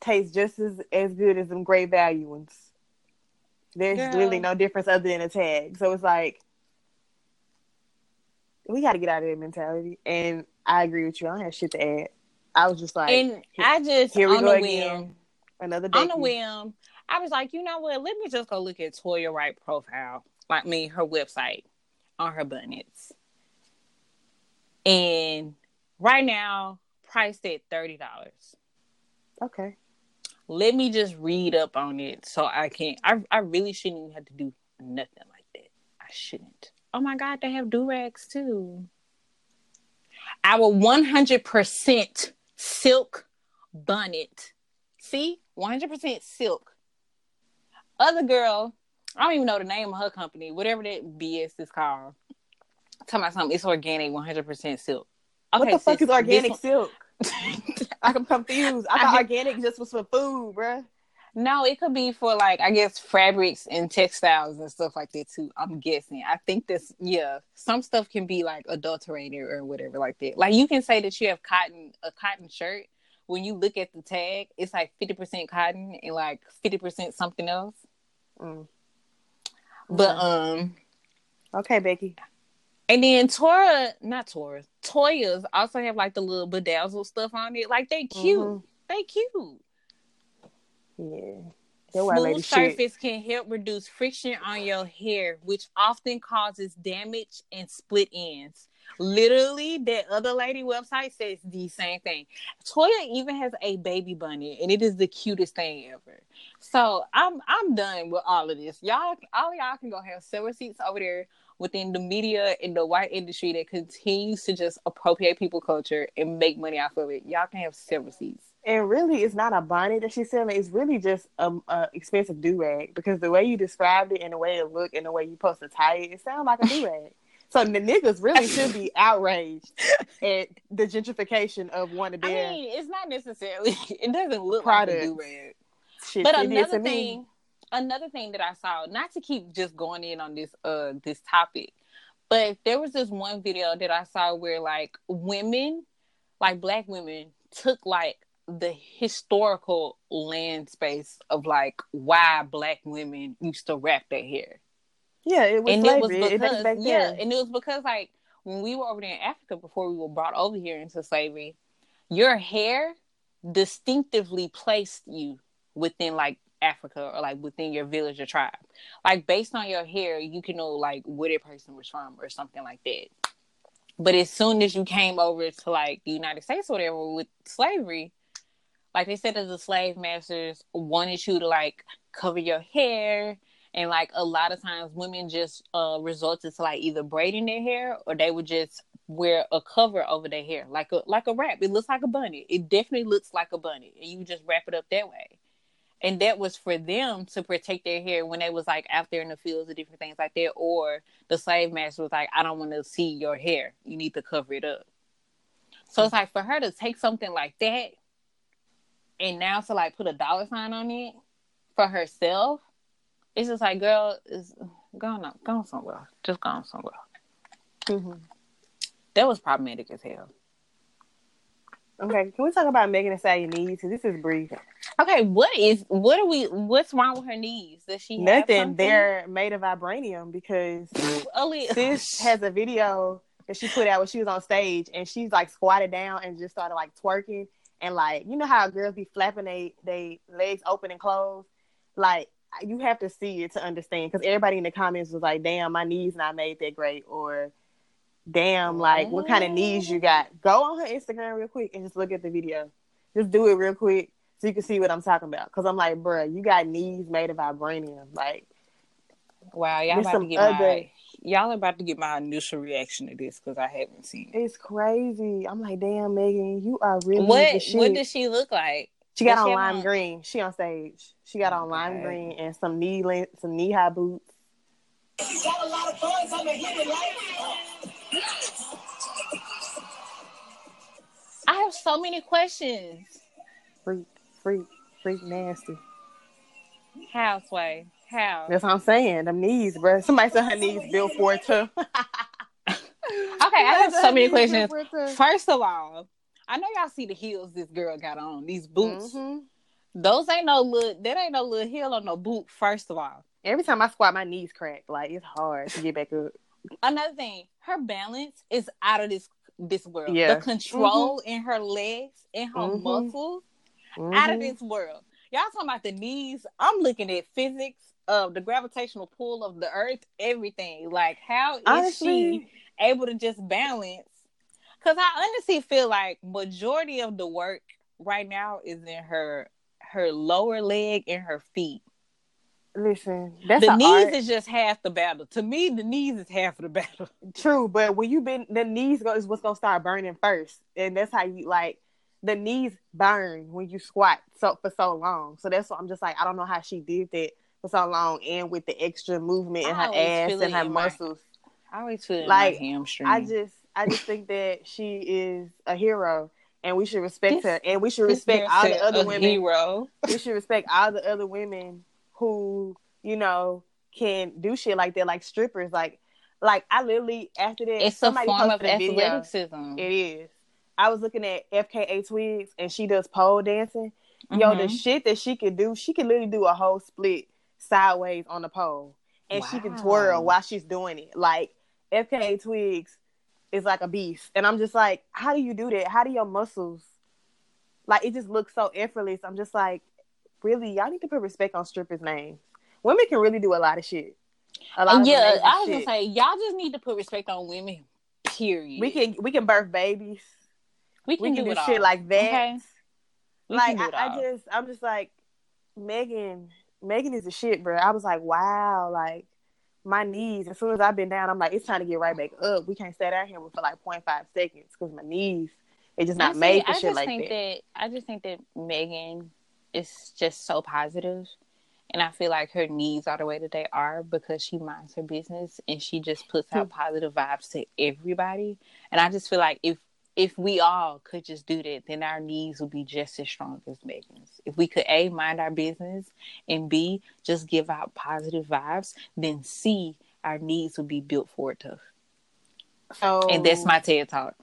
Speaker 3: taste just as, as good as them great value ones. There's Girl. literally no difference other than a tag. So it's like we gotta get out of that mentality. And I agree with you. I don't have shit to add. I was just like,
Speaker 2: and I just here we go again. Whim, Another day. On a whim, I was like, you know what? Let me just go look at Toya Wright profile, like me, her website on her bonnets. And right now, priced at thirty dollars.
Speaker 3: Okay.
Speaker 2: Let me just read up on it so I can. I I really shouldn't even have to do nothing like that. I shouldn't. Oh my god, they have do rags too. Our one hundred percent silk bonnet. See, 100% silk. Other girl, I don't even know the name of her company, whatever that BS is called. Tell me something. It's organic, 100% silk.
Speaker 3: Okay, what the fuck is organic one... silk? I'm confused. I thought I organic just was for food, bruh.
Speaker 2: No, it could be for like I guess fabrics and textiles and stuff like that too. I'm guessing. I think this yeah, some stuff can be like adulterated or whatever like that. Like you can say that you have cotton a cotton shirt, when you look at the tag, it's like 50% cotton and like 50% something else. Mm. But um
Speaker 3: Okay, Becky.
Speaker 2: And then Tora, not Tora, Toyas also have like the little bedazzled stuff on it. Like they cute. Mm-hmm. They cute.
Speaker 3: Yeah.
Speaker 2: Smooth surface shit. can help reduce friction on your hair, which often causes damage and split ends. Literally, that other lady website says the same thing. Toya even has a baby bunny, and it is the cutest thing ever. So I'm I'm done with all of this. Y'all, all y'all can go have several seats over there within the media and the white industry that continues to just appropriate people culture and make money off of it. Y'all can have several seats.
Speaker 3: And really, it's not a bonnet that she's selling. It's really just a, a expensive do rag because the way you described it and the way it looked and the way you post to tie it, it sounds like a do rag. So the niggas really should be outraged at the gentrification of one of their.
Speaker 2: I mean, it's not necessarily. It doesn't look products. like a do rag. But another thing. Another thing that I saw, not to keep just going in on this uh this topic, but there was this one video that I saw where like women, like black women, took like the historical land space of like why black women used to wrap their hair
Speaker 3: yeah, it was
Speaker 2: and
Speaker 3: slavery.
Speaker 2: it was because
Speaker 3: it
Speaker 2: yeah, and it was because like when we were over there in Africa before we were brought over here into slavery, your hair distinctively placed you within like Africa or like within your village or tribe. Like based on your hair, you can know like where that person was from or something like that. But as soon as you came over to like the United States or whatever with slavery, like they said that the slave masters wanted you to like cover your hair and like a lot of times women just uh resorted to like either braiding their hair or they would just wear a cover over their hair like a like a wrap it looks like a bunny it definitely looks like a bunny and you just wrap it up that way and that was for them to protect their hair when they was like out there in the fields and different things like that or the slave master was like i don't want to see your hair. You need to cover it up. So it's like for her to take something like that and now to like put a dollar sign on it for herself it's just like girl is going on going somewhere. Just going somewhere.
Speaker 3: Mm-hmm.
Speaker 2: that was problematic as hell
Speaker 3: Okay, can we talk about Megan Thee Stallion knees? 'Cause This is brief.
Speaker 2: okay what is what are we what's wrong with her knees does she
Speaker 3: Nothing.
Speaker 2: something?
Speaker 3: They're made of vibranium because oh,
Speaker 2: Ali-
Speaker 3: sis has a video that she put out when she was on stage and she's like squatted down and just started like twerking and like you know how girls be flapping they they legs open and closed like you have to see it to understand because everybody in the comments was like damn my knees not made that great or damn like what kind of knees you oh. got go on her instagram real quick and just look at the video just do it real quick so you can see what i'm talking about because i'm like bruh you got knees made of vibranium like
Speaker 2: wow y'all
Speaker 3: There's
Speaker 2: about to get
Speaker 3: other-
Speaker 2: my y'all about to get my initial reaction to this because i haven't seen it
Speaker 3: it's crazy i'm like damn megan you are really
Speaker 2: what
Speaker 3: shit.
Speaker 2: what does she look like
Speaker 3: She got
Speaker 2: Does
Speaker 3: on
Speaker 2: she
Speaker 3: lime
Speaker 2: on-
Speaker 3: green. She on stage. She got on lime green and some knee length, some knee high boots.
Speaker 4: Got a lot of funds on the human life.
Speaker 2: I have so many questions
Speaker 3: Freak, freak, freak, nasty.
Speaker 2: how sway how
Speaker 3: That's what I'm saying. Them knees, bro. Somebody said her knees built for it too.
Speaker 2: okay i have so many questions
Speaker 3: First,
Speaker 2: first of all i know y'all see the heels this girl got on these boots
Speaker 3: Mm-hmm.
Speaker 2: those ain't no little that ain't no little heel on no boot first of all
Speaker 3: Every time I squat, my knees crack. Like it's hard to get back up.
Speaker 2: another thing, her balance is out of this this world.
Speaker 3: Yeah.
Speaker 2: The control in her legs and her
Speaker 3: Mhm.
Speaker 2: muscles out of
Speaker 3: Mhm.
Speaker 2: this world. Y'all talking about the knees? I'm looking at physics of the gravitational pull of the earth, everything. Like how is she able to just balance? Because I honestly feel like majority of the work right now is in her her lower leg and her feet.
Speaker 3: Listen, that's
Speaker 2: the knees
Speaker 3: art.
Speaker 2: is just half the battle. To me, the knees is half of the battle.
Speaker 3: True, but when you been the knees go is what's gonna start burning first, and that's how you like the knees burn when you squat so for so long. So that's why I'm just like I don't know how she did that for so long, and with the extra movement in her ass and her
Speaker 2: in my-
Speaker 3: muscles.
Speaker 2: I always feel
Speaker 3: Like,
Speaker 2: hamstring.
Speaker 3: I just I just think that she is a hero, and we should respect
Speaker 2: This-
Speaker 3: her, and we should respect all the other women.
Speaker 2: Hero.
Speaker 3: We should respect all the other women who you know can do shit like that, like strippers, like. Like I literally after that,
Speaker 2: It's a
Speaker 3: somebody
Speaker 2: form of
Speaker 3: posted a video.
Speaker 2: athleticism.
Speaker 3: It is. I was looking at FKA Twigs and she does pole dancing. Yo, the
Speaker 2: Mhm.
Speaker 3: shit that she could do, she could literally do a whole split sideways on the pole. And she can twirl while she's doing it. Like FKA Twigs is like a beast. And I'm just like, how do you do that? How do your muscles like it just looks so effortless. I'm just like, really, y'all need to put respect on strippers' names. Women can really do a lot of shit. A lot of
Speaker 2: yeah, I was
Speaker 3: shit.
Speaker 2: gonna say y'all just need to put respect on women. Period.
Speaker 3: we can we can birth babies.
Speaker 2: we can,
Speaker 3: we can
Speaker 2: do,
Speaker 3: do
Speaker 2: it
Speaker 3: shit
Speaker 2: all.
Speaker 3: like that.
Speaker 2: Okay?
Speaker 3: Like
Speaker 2: can do it
Speaker 3: I, I just I'm just like Megan Megan is a shit, bro. I was like, wow, like my knees. As soon as I've been down, I'm like, it's time to get right back up. We can't stay down here for like 0.5 seconds because my knees it's just not
Speaker 2: Honestly,
Speaker 3: made for
Speaker 2: I
Speaker 3: shit
Speaker 2: just
Speaker 3: like
Speaker 2: think
Speaker 3: that.
Speaker 2: I just think that Megan is just so positive, and I feel like her knees are the way that they are because she minds her business and she just puts
Speaker 3: Hmm.
Speaker 2: out positive vibes to everybody. And I just feel like if if we all could just do that, then our knees would be just as strong as Megan's. If we could a mind our business and b just give out positive vibes, then c our knees would be built for it tough.
Speaker 3: So
Speaker 2: And that's my TED talk.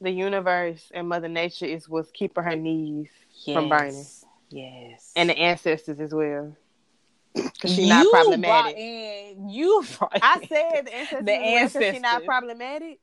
Speaker 3: the universe and Mother Nature is what's keeping her knees from burning,
Speaker 2: Yes.
Speaker 3: and the ancestors as well. Because she's
Speaker 2: you
Speaker 3: not
Speaker 2: brought
Speaker 3: problematic.
Speaker 2: in you brought
Speaker 3: I said the ancestors.
Speaker 2: The
Speaker 3: as well 'cause She's not problematic.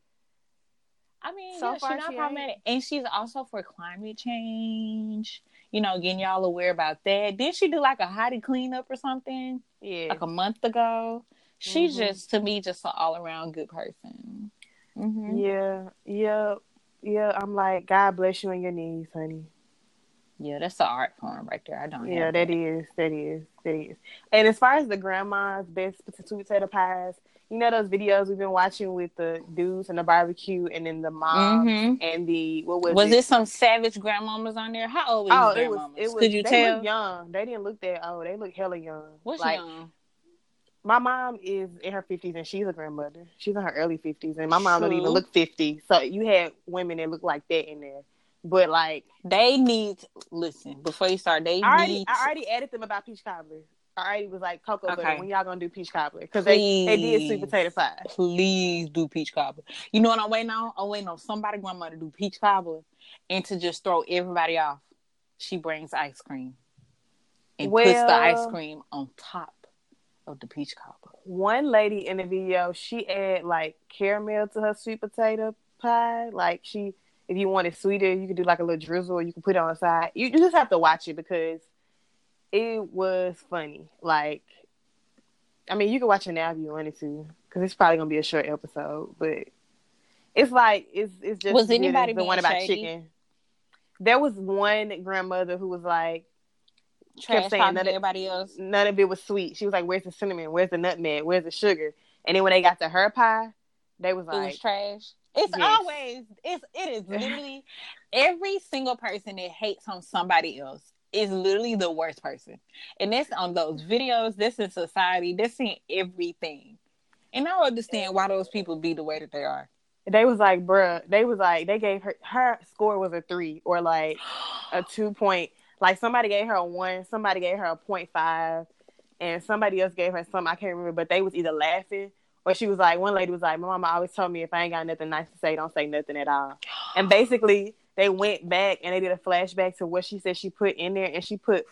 Speaker 2: I mean,
Speaker 3: So
Speaker 2: yeah,
Speaker 3: far
Speaker 2: she's not
Speaker 3: she
Speaker 2: problematic, and she's also for climate change. You know, getting y'all aware about that. Did she do like a hottie cleanup or something
Speaker 3: Yeah.
Speaker 2: like a month ago? She's
Speaker 3: Mhm.
Speaker 2: just to me just an all around good person. hmm
Speaker 3: Yeah. Yeah. Yeah. I'm like, God bless you and your knees, honey.
Speaker 2: Yeah, that's the art form right there. I don't.
Speaker 3: Yeah,
Speaker 2: have
Speaker 3: that is, that is, that is. And as far as the grandma's best sweet potato pies, you know those videos we've been watching with the dudes and the barbecue, and then the mom
Speaker 2: Mhm.
Speaker 3: and the what was,
Speaker 2: Was
Speaker 3: it?
Speaker 2: it some savage grandmamas on there? How old were
Speaker 3: Oh, it was. It was.
Speaker 2: Could you
Speaker 3: they
Speaker 2: tell?
Speaker 3: look young. They didn't look that old. They look hella young.
Speaker 2: What's
Speaker 3: like
Speaker 2: young?
Speaker 3: my mom is in her fifties and she's a grandmother. She's in her early fifties, and my mom don't even look fifty. So you had women that look like that in there, but like
Speaker 2: They need listen before you start. They
Speaker 3: I already,
Speaker 2: need.
Speaker 3: I already added them about peach cobbler. I already was like cocoa butter. When y'all gonna do peach cobbler? Because they they did sweet potato pie.
Speaker 2: please do peach cobbler. You know what I'm waiting on? I'm waiting on somebody grandma to do peach cobbler and to just throw everybody off. She brings ice cream and puts the ice cream on top of the peach cobbler.
Speaker 3: One lady in the video, she add like caramel to her sweet potato pie. Like she, if you want it sweeter, you can do like a little drizzle. You can put it on the side. You, you just have to watch it because it was funny. Like, I mean, you can watch it now if you wanted to, because it's probably gonna be a short episode. But it's like it's it's just
Speaker 2: Was
Speaker 3: as good as
Speaker 2: anybody
Speaker 3: the one about
Speaker 2: shady?
Speaker 3: chicken. There was one grandmother who was like,
Speaker 2: Trash
Speaker 3: saying
Speaker 2: to everybody else.
Speaker 3: none of it was sweet. She was like, "Where's the cinnamon? Where's the nutmeg? Where's the sugar?" And then when they got to her pie, they was
Speaker 2: it
Speaker 3: like,
Speaker 2: was trash. It's
Speaker 3: Yes.
Speaker 2: always it's it is literally every single person that hates on somebody else is literally the worst person. And that's on those videos, this in society, this in everything. And I understand why those people be the way that they are.
Speaker 3: they was like, "Bruh," they was like, they gave her her score was a three or like a two point. Like somebody gave her a one, somebody gave her a point five, and somebody else gave her some. I can't remember, but they was either laughing or she was like, one lady was like, "My mama always told me if I ain't got nothing nice to say, don't say nothing at all." And basically, they went back and they did a flashback to what she said she put in there, and she put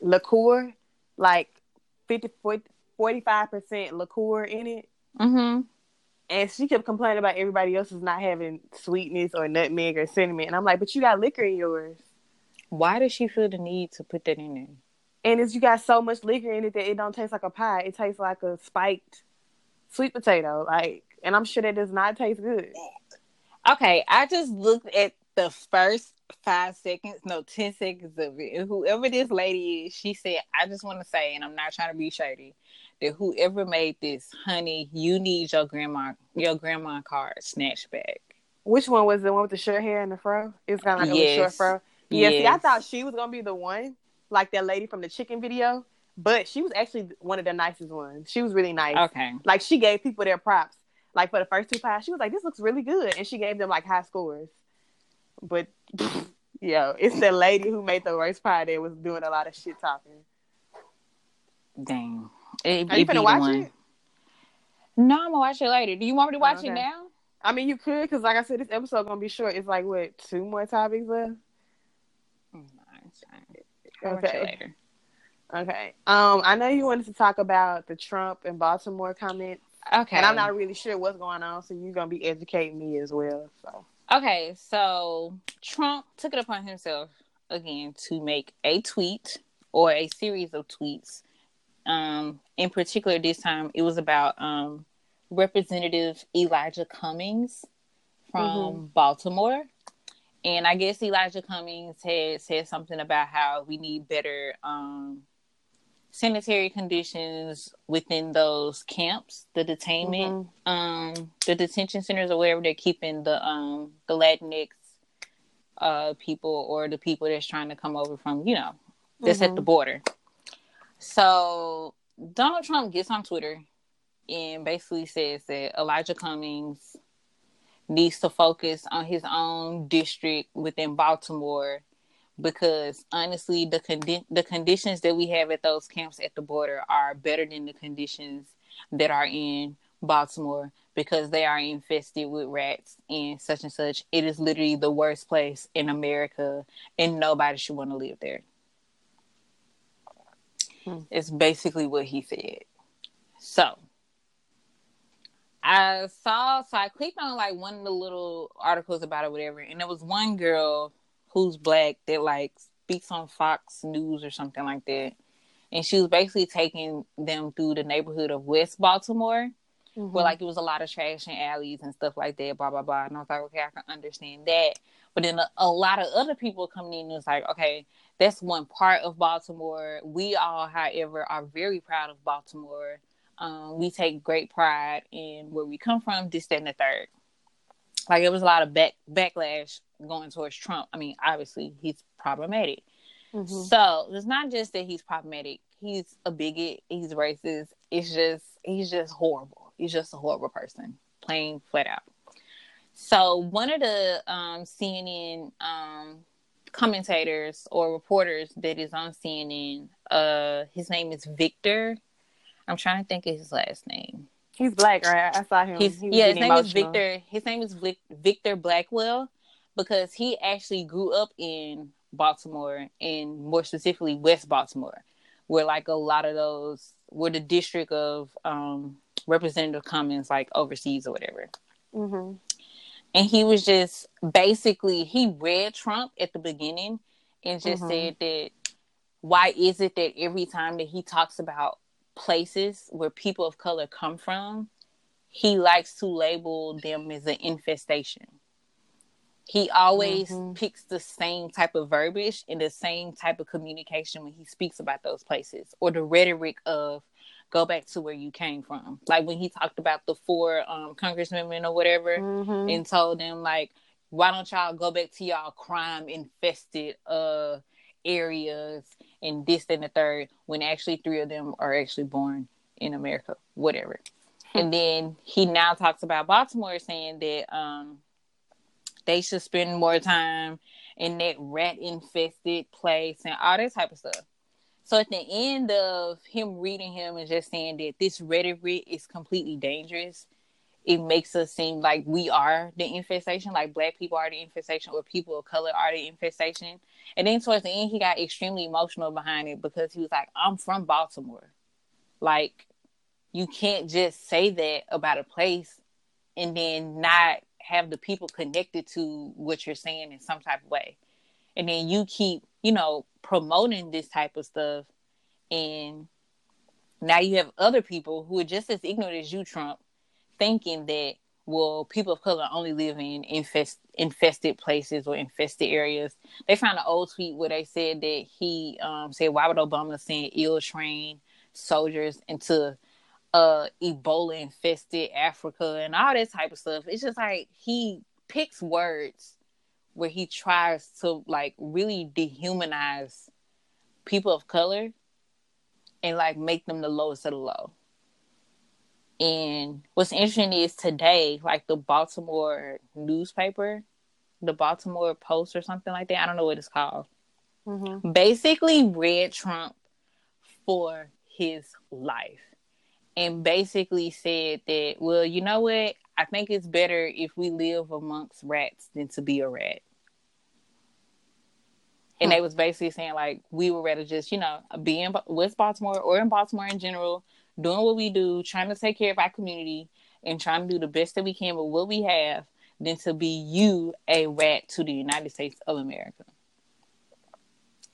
Speaker 3: liqueur, like 50, 45 percent liqueur in it.
Speaker 2: Mm-hmm.
Speaker 3: And she kept complaining about everybody else's not having sweetness or nutmeg or cinnamon. And I'm like, but you got liquor in yours.
Speaker 2: Why does she feel the need to put that in there?
Speaker 3: And it's you got so much liquor in it that it don't taste like a pie. It tastes like a spiked sweet potato. Like, and I'm sure that does not taste good.
Speaker 2: Okay, I just looked at the first five seconds, no, ten seconds of it. Whoever this lady is, she said, I just want to say, and I'm not trying to be shady, that whoever made this, honey, you need your grandma your grandma card snatched back.
Speaker 3: Which one was the one with the short hair and the fro? It's kind of like a short fro. Yeah, see, I thought she was gonna be the one, like that lady from the chicken video, but she was actually one of the nicest ones. She was really nice.
Speaker 2: Okay.
Speaker 3: Like she gave people their props. Like for the first two pies, she was like, "This looks really good," and she gave them like high scores. But yo, it's the lady who made the worst pie that was doing a lot of shit talking.
Speaker 2: Dang. It,
Speaker 3: Are you
Speaker 2: gonna
Speaker 3: watch
Speaker 2: one.
Speaker 3: it?
Speaker 2: No, I'm gonna watch it later. Do you want me to watch
Speaker 3: Okay.
Speaker 2: it now?
Speaker 3: I mean, you could, because like I said, this episode gonna be short. It's like what two more topics left?
Speaker 2: Mm, no, it's fine. I'll watch it
Speaker 3: Okay.
Speaker 2: later.
Speaker 3: Okay. Um, I know you wanted to talk about the Trump and Baltimore comment,
Speaker 2: Okay.
Speaker 3: and I'm not really sure what's going on, so you're gonna be educating me as well. So
Speaker 2: Okay, so Trump took it upon himself again to make a tweet or a series of tweets. Um, in particular, this time it was about um, Representative Elijah Cummings from Baltimore. And I guess Elijah Cummings had said something about how we need better um, sanitary conditions within those camps, the detainment um the detention centers or wherever they're keeping the um the Latinx uh people or the people that's trying to come over from, you know, that's at the border. So Donald Trump gets on Twitter and basically says that Elijah Cummings needs to focus on his own district within Baltimore because honestly the condi- the conditions that we have at those camps at the border are better than the conditions that are in Baltimore because they are infested with rats and such and such. It is literally the worst place in America and nobody should want to live there.
Speaker 3: Hmm.
Speaker 2: It's basically what he said. So, I saw, so I clicked on like one of the little articles about it, whatever, and there was one girl who's black that like speaks on Fox News or something like that, and she was basically taking them through the neighborhood of West Baltimore,
Speaker 3: Mhm.
Speaker 2: where like it was a lot of trash and alleys and stuff like that, blah blah blah. And I was like, okay, I can understand that. But then a, a lot of other people coming in and was like, okay, that's one part of Baltimore. We all, however, are very proud of Baltimore. Um, we take great pride in where we come from, this, that, and the third. Like it was a lot of back backlash going towards Trump. I mean, obviously he's problematic.
Speaker 3: Mhm.
Speaker 2: So it's not just that he's problematic. He's a bigot. He's racist. It's just he's just horrible. He's just a horrible person, plain flat out. So one of the um, CNN um, commentators or reporters that is on CNN, uh, his name is Victor. I'm trying to think of his last name.
Speaker 3: He's black, right? I saw him.
Speaker 2: He's,
Speaker 3: He
Speaker 2: yeah, his name is. Victor. His name is Vic, Victor Blackwell because he actually grew up in Baltimore and more specifically West Baltimore, where like a lot of those were the district of um, Representative Cummings, like overseas or whatever.
Speaker 3: Mhm.
Speaker 2: And he was just basically he read Trump at the beginning and just
Speaker 3: Mhm.
Speaker 2: said that why is it that every time that he talks about places where people of color come from, he likes to label them as an infestation. He always
Speaker 3: Mhm.
Speaker 2: picks the same type of verbiage and the same type of communication when he speaks about those places or the rhetoric of go back to where you came from. Like when he talked about the four um, congresswomen or whatever
Speaker 3: Mhm.
Speaker 2: and told them like, why don't y'all go back to y'all crime infested uh areas and this and the third when actually three of them are actually born in America, whatever. and then he now talks about Baltimore saying that um they should spend more time in that rat infested place and all that type of stuff. So at the end of him reading him and just saying that this rhetoric is completely dangerous, it makes us seem like we are the infestation, like black people are the infestation, or people of color are the infestation. And then towards the end, he got extremely emotional behind it because he was like, I'm from Baltimore. Like, you can't just say that about a place and then not have the people connected to what you're saying in some type of way. And then you keep, you know, promoting this type of stuff. And now you have other people who are just as ignorant as you, Trump, thinking that well, people of color only live in infest infested places or infested areas. They found an old tweet where they said that he um, said, "Why would Obama send ill-trained soldiers into uh, Ebola infested Africa and all that type of stuff?" It's just like he picks words where he tries to like really dehumanize people of color and like make them the lowest of the low. And what's interesting is today, like the Baltimore newspaper, the Baltimore Post or something like that. I don't know what it's called.
Speaker 3: Mhm.
Speaker 2: Basically, read Trump for his life and basically said that, well, you know what? I think it's better if we live amongst rats than to be a rat. And they was basically saying like we would rather just you know be in West Baltimore or in Baltimore in general, doing what we do, trying to take care of our community and trying to do the best that we can with what we have, than to be you a rat to the United States of America.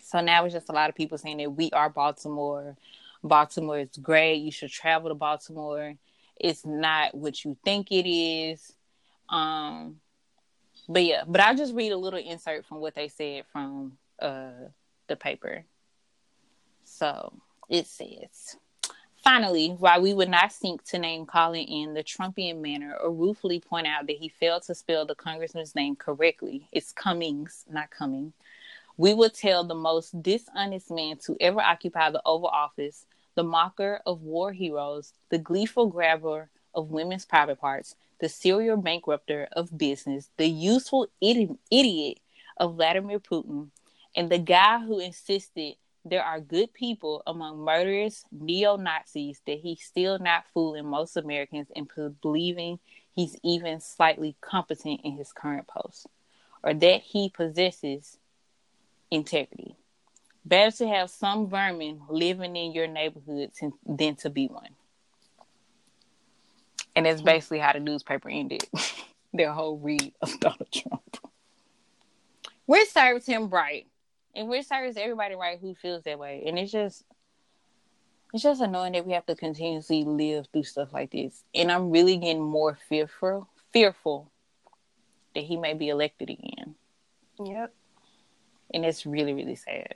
Speaker 2: So now it's just a lot of people saying that we are Baltimore. Baltimore is great. You should travel to Baltimore. It's not what you think it is. Um, but yeah, but I'll just read a little insert from what they said from uh, the paper. So it says. Finally, while we would not sink to name calling in the Trumpian manner or ruefully point out that he failed to spell the congressman's name correctly, it's Cummings, not Cumming, we would tell the most dishonest man to ever occupy the Oval Office, the mocker of war heroes, the gleeful grabber of women's private parts, the serial bankrupter of business, the useful idi- idiot of Vladimir Putin, and the guy who insisted there are good people among murderous neo Nazis that he's still not fooling most Americans into believing he's even slightly competent in his current post, or that he possesses integrity. Better to have some vermin living in your neighborhood than- than to be one. And that's basically how the newspaper ended their whole read of Donald Trump. Which serves him right. And which serves everybody right who feels that way. And it's just it's just annoying that we have to continuously live through stuff like this. And I'm really getting more fearful fearful that he may be elected again.
Speaker 3: Yep.
Speaker 2: And it's really, really sad.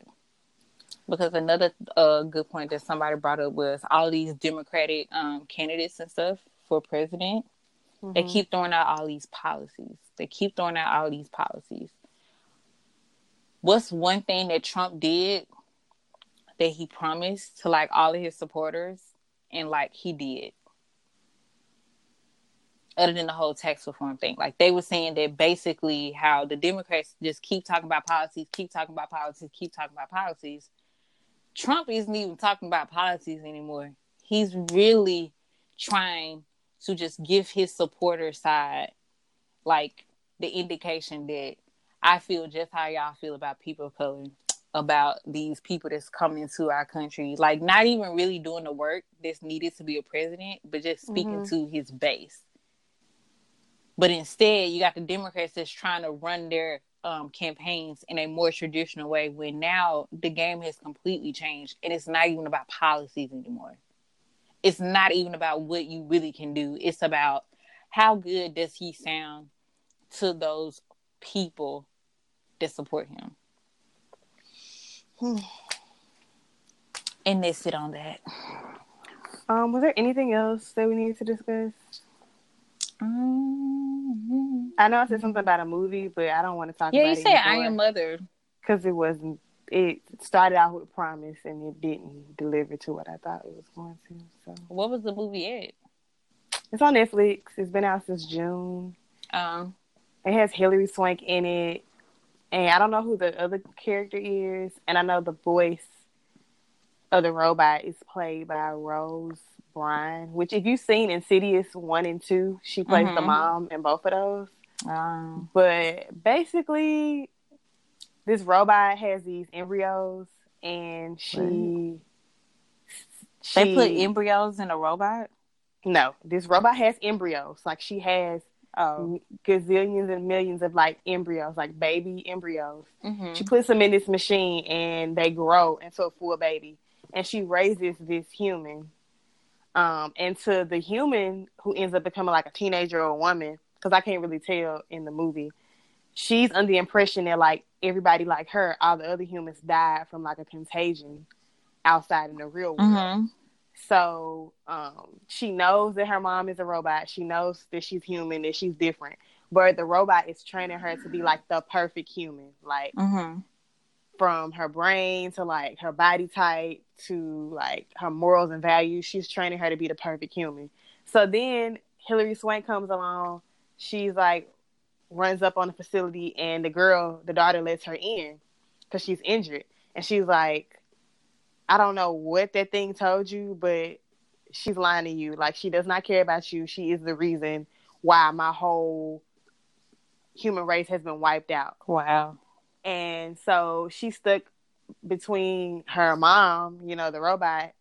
Speaker 2: Because another uh, good point that somebody brought up was all these Democratic um, candidates and stuff for president,
Speaker 3: Mm-hmm.
Speaker 2: they keep throwing out all these policies. They keep throwing out all these policies. What's one thing that Trump did that he promised to like all of his supporters and like he did? Other than the whole tax reform thing. Like they were saying that basically how the Democrats just keep talking about policies, keep talking about policies, keep talking about policies. Trump isn't even talking about policies anymore. He's really trying to just give his supporter side like the indication that I feel just how y'all feel about people of color, about these people that's coming into our country, like not even really doing the work that's needed to be a president, but just speaking mm-hmm. to his base. But instead, you got the Democrats that's trying to run their um, campaigns in a more traditional way. When now the game has completely changed, and it's not even about policies anymore. It's not even about what you really can do. It's about how good does he sound to those people that support him. and they sit on that.
Speaker 3: Um, was there anything else that we needed to discuss?
Speaker 2: Um,
Speaker 3: I know I said something about a movie, but I don't want to talk
Speaker 2: yeah,
Speaker 3: about
Speaker 2: you said I am mother.
Speaker 3: because it wasn't. It started out with promise and it didn't deliver to what I thought it was going to. So
Speaker 2: What was the movie at?
Speaker 3: it's on Netflix. It's been out since June.
Speaker 2: Um,
Speaker 3: It has Hilary Swank in it, and I don't know who the other character is, and I know the voice of the robot is played by Rose Byrne. Which, if you've seen Insidious one and two, she plays the
Speaker 2: Mhm.
Speaker 3: mom in both of those.
Speaker 2: um,
Speaker 3: But basically, this robot has these embryos, and she.
Speaker 2: they put embryos in a robot.
Speaker 3: No, this robot has embryos. Like she has
Speaker 2: Oh,
Speaker 3: gazillions and millions of like embryos, like baby embryos.
Speaker 2: hmm
Speaker 3: She puts them in this machine and they grow into a full baby. And she raises this human. Um, and to the human who ends up becoming like a teenager or a woman, because I can't really tell in the movie, she's under the impression that like everybody like her, all the other humans died from like a contagion outside in the real world.
Speaker 2: hmm
Speaker 3: So um, she knows that her mom is a robot. She knows that she's human, that she's different. But the robot is training her to be like the perfect human, like
Speaker 2: hmm
Speaker 3: from her brain to like her body type to like her morals and values. She's training her to be the perfect human. So then Hilary Swank comes along. She's like runs up on the facility, and the girl, the daughter, lets her in because she's injured, and she's like, I don't know what that thing told you, but she's lying to you. Like she does not care about you. She is the reason why my whole human race has been wiped out.
Speaker 2: Wow.
Speaker 3: And so she stuck between her mom, you know, the robot,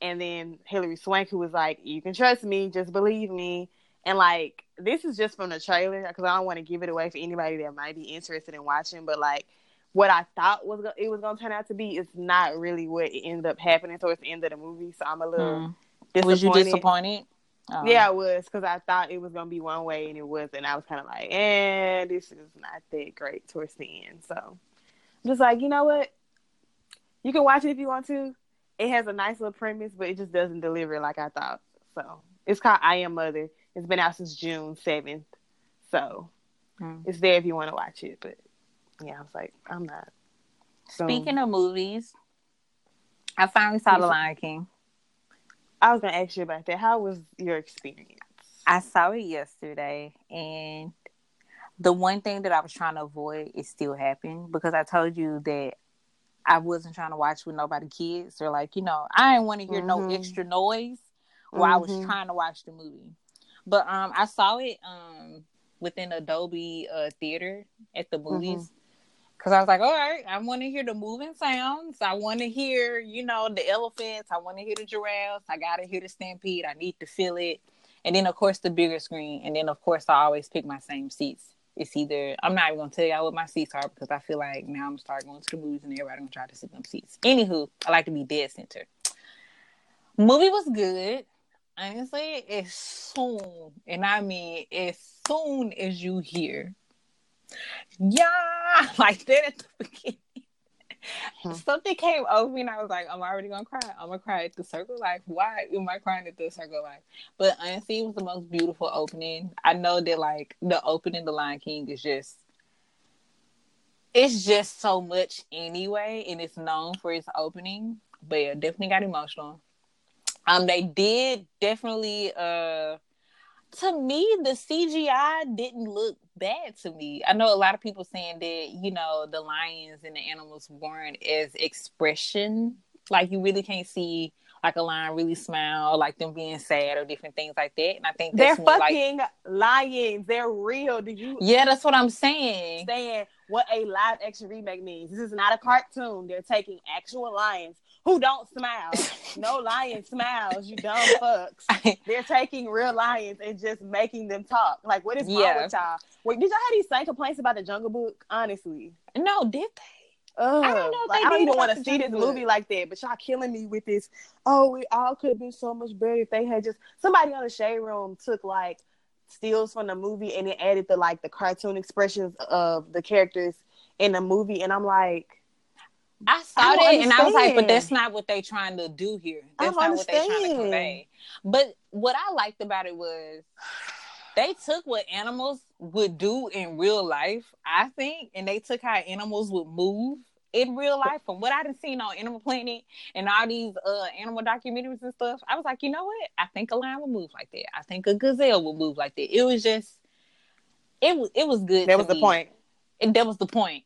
Speaker 3: and then Hilary Swank, who was like, "You can trust me, just believe me." And like, this is just from the trailer because I don't want to give it away for anybody that might be interested in watching. But like, what I thought was go- it was gonna turn out to be is not really what it ended up happening towards the end of the movie. So I'm a little
Speaker 2: Hmm.
Speaker 3: disappointed.
Speaker 2: Was you disappointed? Oh.
Speaker 3: Yeah, I was because I thought it was gonna be one way and it wasn't. I was kind of like, eh, this is not that great towards the end. So I'm just like, you know what? You can watch it if you want to. It has a nice little premise, but it just doesn't deliver like I thought. So it's called I Am Mother. It's been out since June seventh. So
Speaker 2: Hmm.
Speaker 3: it's there if you want to watch it. But yeah, I was like, I'm not. So,
Speaker 2: Speaking of movies, I finally saw The Lion King.
Speaker 3: I was gonna ask you about that. How was your experience?
Speaker 2: I saw it yesterday, and the one thing that I was trying to avoid is still happening because I told you that I wasn't trying to watch with nobody kids or like you know I didn't want to hear no
Speaker 3: Mhm.
Speaker 2: extra noise while I was
Speaker 3: Mhm.
Speaker 2: trying to watch the movie. But um, I saw it um within a Dolby uh, Theater at the movies. Cause I was like, all right, I want to hear the moving sounds. I want to hear, you know, the elephants. I want to hear the giraffes. I gotta hear the stampede. I need to feel it. And then of course the bigger screen, and then of course I always pick my same seats. It's either I'm not even gonna tell y'all what my seats are because I feel like now I'm gonna start going to the movies and everybody gonna try to sit them seats. Anywho, I like to be dead center. Movie was good. Honestly, as soon, and I mean as soon as you hear, yeah, like that at the beginning. Something came over me and I was like, I'm already gonna cry. I'm gonna cry at the circle life. Why am I crying at the circle life? But honestly, it was the most beautiful opening. I know that like the opening the Lion King is just it's just so much anyway, and it's known for its opening. But yeah, definitely got emotional. Um, they did definitely uh to me the CGI didn't look bad to me. I know a lot of people saying that, you know, the lions and the animals weren't as expression like you really can't see like a lion really smile, like them being sad or different things like that. And I think
Speaker 3: They're
Speaker 2: that's more, like
Speaker 3: fucking lions. They're real. Did you
Speaker 2: Yeah, that's what I'm saying.
Speaker 3: understand what a live action remake means? This is not a cartoon. They're taking actual lions who don't smile. no lion smiles, you dumb fucks. They're taking real lions and just making them talk. Like, what is wrong
Speaker 2: Yeah.
Speaker 3: with y'all? Wait, did y'all have these same complaints about the Jungle Book? Honestly,
Speaker 2: no, did they?
Speaker 3: Ugh.
Speaker 2: I don't know if
Speaker 3: Like,
Speaker 2: they
Speaker 3: I don't even want to see this movie like that. But y'all killing me with this. Oh, we all could have been so much better if they had just somebody on the shade room took like steals from the movie and then added the like the cartoon expressions of the characters in the movie. And I'm like,
Speaker 2: I saw
Speaker 3: I
Speaker 2: that
Speaker 3: don't
Speaker 2: and I was like, but that's not what they're trying to do here. That's not what they're trying to convey. But what I liked about it was they took what animals would do in real life, I think, and they took how animals would move in real life. From what I done seen on Animal Planet and all these uh animal documentaries and stuff, I was like, you know what? I think a lion would move like that. I think a gazelle would move like that. It was just it was it was good.
Speaker 3: that was the point.
Speaker 2: And that was the point.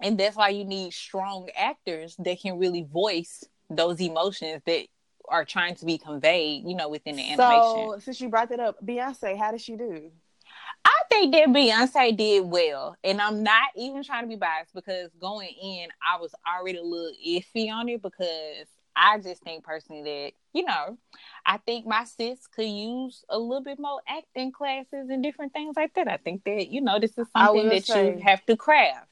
Speaker 2: And that's why you need strong actors that can really voice those emotions that are trying to be conveyed, you know, within the animation.
Speaker 3: So since you brought that up, Beyonce, how did she do?
Speaker 2: I think that Beyonce did well. And I'm not even trying to be biased because going in, I was already a little iffy on it because I just think personally that, you know, I think my sis could use a little bit more acting classes and different things like that. I think that, you know, this is something that
Speaker 3: say-
Speaker 2: you have to craft.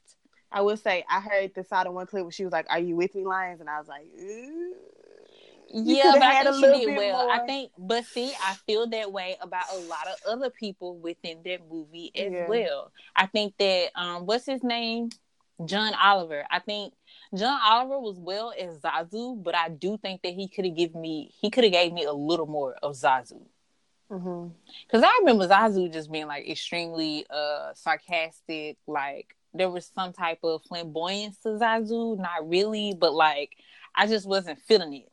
Speaker 3: I will say I heard the side of one clip where she was like, "Are you with me, lions?" And I was like, "Ooh."
Speaker 2: Yeah, but I think she did well. I think, but see, I feel that way about a lot of other people within that movie as
Speaker 3: Yeah.
Speaker 2: well. I think that um, what's his name, John Oliver. I think John Oliver was well as Zazu, but I do think that he could have given me, he could have gave me a little more of Zazu.
Speaker 3: Mhm.
Speaker 2: Cause I remember Zazu just being like extremely uh sarcastic, like there was some type of flamboyance to Zazu, not really, but like I just wasn't feeling it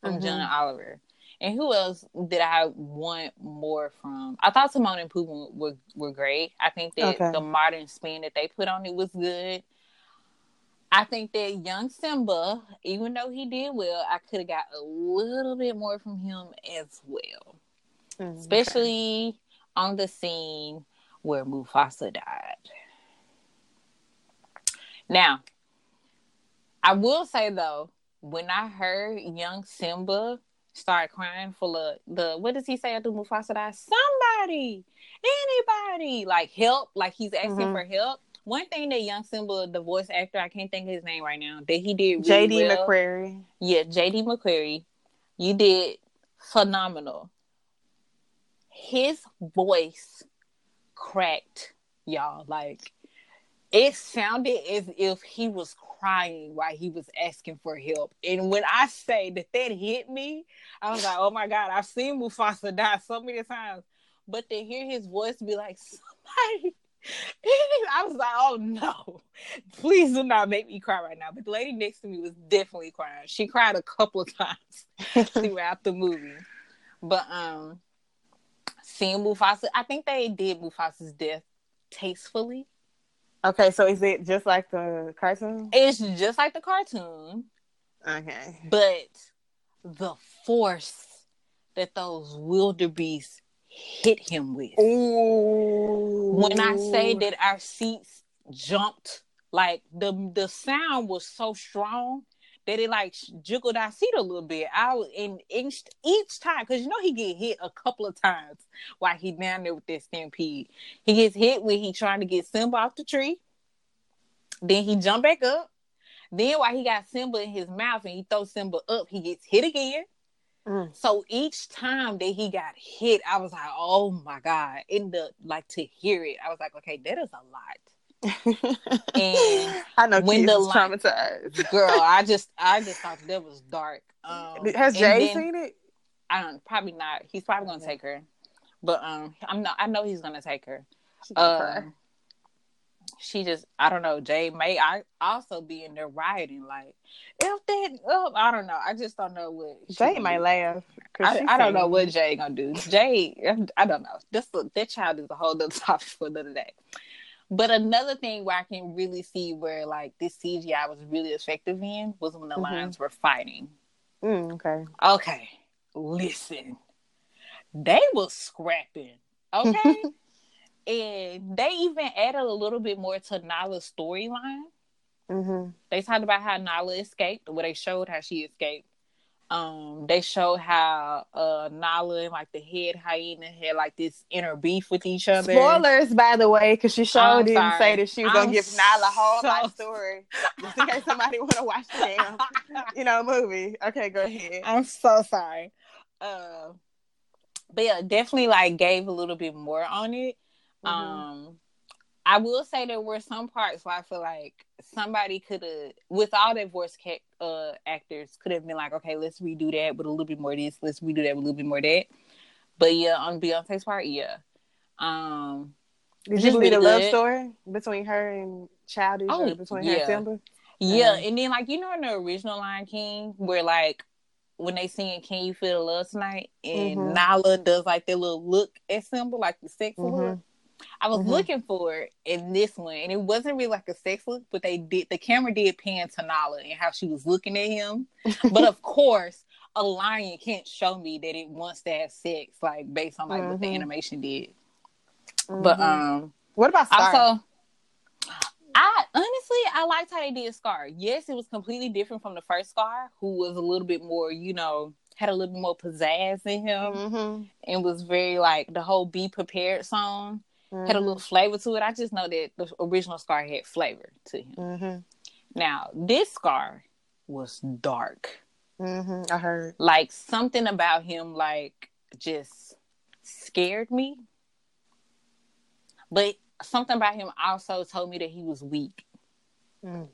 Speaker 2: from
Speaker 3: Mhm.
Speaker 2: John Oliver. And who else did I want more from? I thought Timon and Pumbaa were were great. I think that
Speaker 3: Okay.
Speaker 2: the modern spin that they put on it was good. I think that young Simba, even though he did well, I could have got a little bit more from him as well
Speaker 3: Mhm.
Speaker 2: especially on the scene where Mufasa died. Now, I will say though, when I heard young Simba start crying for the, the what does he say after Mufasa died? Somebody, anybody, like help, like he's asking
Speaker 3: Mhm.
Speaker 2: for help. One thing that young Simba, the voice actor, I can't think of his name right now, that he did really
Speaker 3: JD
Speaker 2: well.
Speaker 3: McCrary.
Speaker 2: Yeah, JD McCrary, you did phenomenal. His voice cracked, y'all. Like it sounded as if he was crying while he was asking for help. And when I say that that hit me, I was like, oh my God, I've seen Mufasa die so many times. But to hear his voice be like, somebody, I was like, oh no, please do not make me cry right now. But the lady next to me was definitely crying. She cried a couple of times throughout the movie. But um seeing Mufasa, I think they did Mufasa's death tastefully.
Speaker 3: Okay, so is it just like the cartoon?
Speaker 2: It's just like the cartoon,
Speaker 3: Okay.
Speaker 2: but the force that those wildebeests hit him with.
Speaker 3: Ooh.
Speaker 2: When I say that our seats jumped, like the the sound was so strong that it like jiggled our seat a little bit. I was in each, each time because you know he get hit a couple of times while he down there with that stampede. He gets hit when he trying to get Simba off the tree. Then he jump back up. Then while he got Simba in his mouth and he throws Simba up, he gets hit again.
Speaker 3: Mm.
Speaker 2: So each time that he got hit, I was like, "Oh my god!" In the like to hear it, I was like, "Okay, that is a lot." And
Speaker 3: I know
Speaker 2: when the
Speaker 3: is
Speaker 2: li-
Speaker 3: traumatized.
Speaker 2: Girl, I just, I just thought that was dark. Um,
Speaker 3: Has Jay
Speaker 2: then-
Speaker 3: seen it?
Speaker 2: I don't, probably not. He's probably gonna take her, but um, I'm not. I know he's gonna take her.
Speaker 3: She.
Speaker 2: Um, she just, I don't know. Jay may I also be in there rioting, like if that up. I don't know. I just don't know what
Speaker 3: Jay might
Speaker 2: do.
Speaker 3: laugh.
Speaker 2: I, I don't know what. Jay gonna do. Jay, I don't know. This that child is a whole other topic for another day. But another thing where I can really see where like this CGI was really effective in was when the
Speaker 3: Mhm.
Speaker 2: lions were fighting.
Speaker 3: Mm, okay.
Speaker 2: Okay, listen, they was scrapping. Okay, and they even added a little bit more to Nala's storyline.
Speaker 3: Mm-hmm.
Speaker 2: They talked about how Nala escaped, where they showed how she escaped. Um, they show how uh Nala and like the head hyena had like this inner beef with each other.
Speaker 3: Spoilers, by the way, because she sure
Speaker 2: I'm
Speaker 3: didn't
Speaker 2: sorry.
Speaker 3: say that she was
Speaker 2: I'm
Speaker 3: gonna give Nala a whole
Speaker 2: so-
Speaker 3: life story, just in case somebody want to watch the damn, you know, movie. Okay, go ahead.
Speaker 2: I'm so sorry. Uh, but yeah, definitely like gave a little bit more on it.
Speaker 3: Mhm.
Speaker 2: Um, I will say there were some parts where I feel like somebody could have, with all their voice ca- uh, actors, could have been like, okay, let's redo that with a little bit more of this, let's redo that with a little bit more of that. But yeah, on Beyonce's part, yeah. Um,
Speaker 3: Did
Speaker 2: just
Speaker 3: you believe the love story between her and Childish,
Speaker 2: Oh,
Speaker 3: or between her
Speaker 2: yeah.
Speaker 3: and Simba?
Speaker 2: Yeah,
Speaker 3: Mhm.
Speaker 2: and then like you know in the original Lion King, where like when they sing "Can You Feel the Love Tonight" and
Speaker 3: Mhm.
Speaker 2: Nala does like their little look at Simba, like the sex
Speaker 3: Mhm.
Speaker 2: I was
Speaker 3: Mhm.
Speaker 2: looking for it in this one, and it wasn't really like a sex look, but they did the camera did pan to Nala and how she was looking at him. but of course, a lion can't show me that it wants to have sex, like based on like what the
Speaker 3: Mhm.
Speaker 2: animation did. But
Speaker 3: Mhm.
Speaker 2: um,
Speaker 3: what about Scar?
Speaker 2: also, I honestly I liked how they did Scar. Yes, it was completely different from the first Scar, who was a little bit more, you know, had a little bit more pizzazz in him,
Speaker 3: mm-hmm.
Speaker 2: and was very like the whole "Be Prepared" song had a little flavor to it. I just know that the original Scar had flavor to him.
Speaker 3: Mm-hmm.
Speaker 2: Now this Scar was dark.
Speaker 3: Mm-hmm. I heard.
Speaker 2: Like something about him, like just scared me. But something about him also told me that he was weak
Speaker 3: Mm.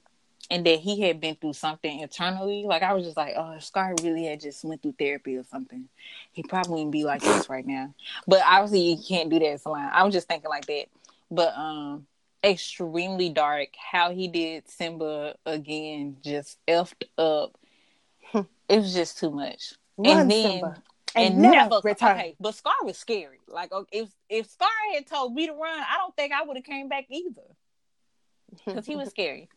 Speaker 2: And that he had been through something internally. Like I was just like, oh, if Scar really had just went through therapy or something, he probably wouldn't be like this right now. But obviously, you can't do that as a line. I was just thinking like that. But um, extremely dark. How he did Simba again, just effed up. it was just too much.
Speaker 3: Run,
Speaker 2: and then
Speaker 3: Simba,
Speaker 2: and,
Speaker 3: and
Speaker 2: never,
Speaker 3: never return.
Speaker 2: okay. But Scar was scary. Like if if Scar had told me to run, I don't think I would have came back either because he was scary.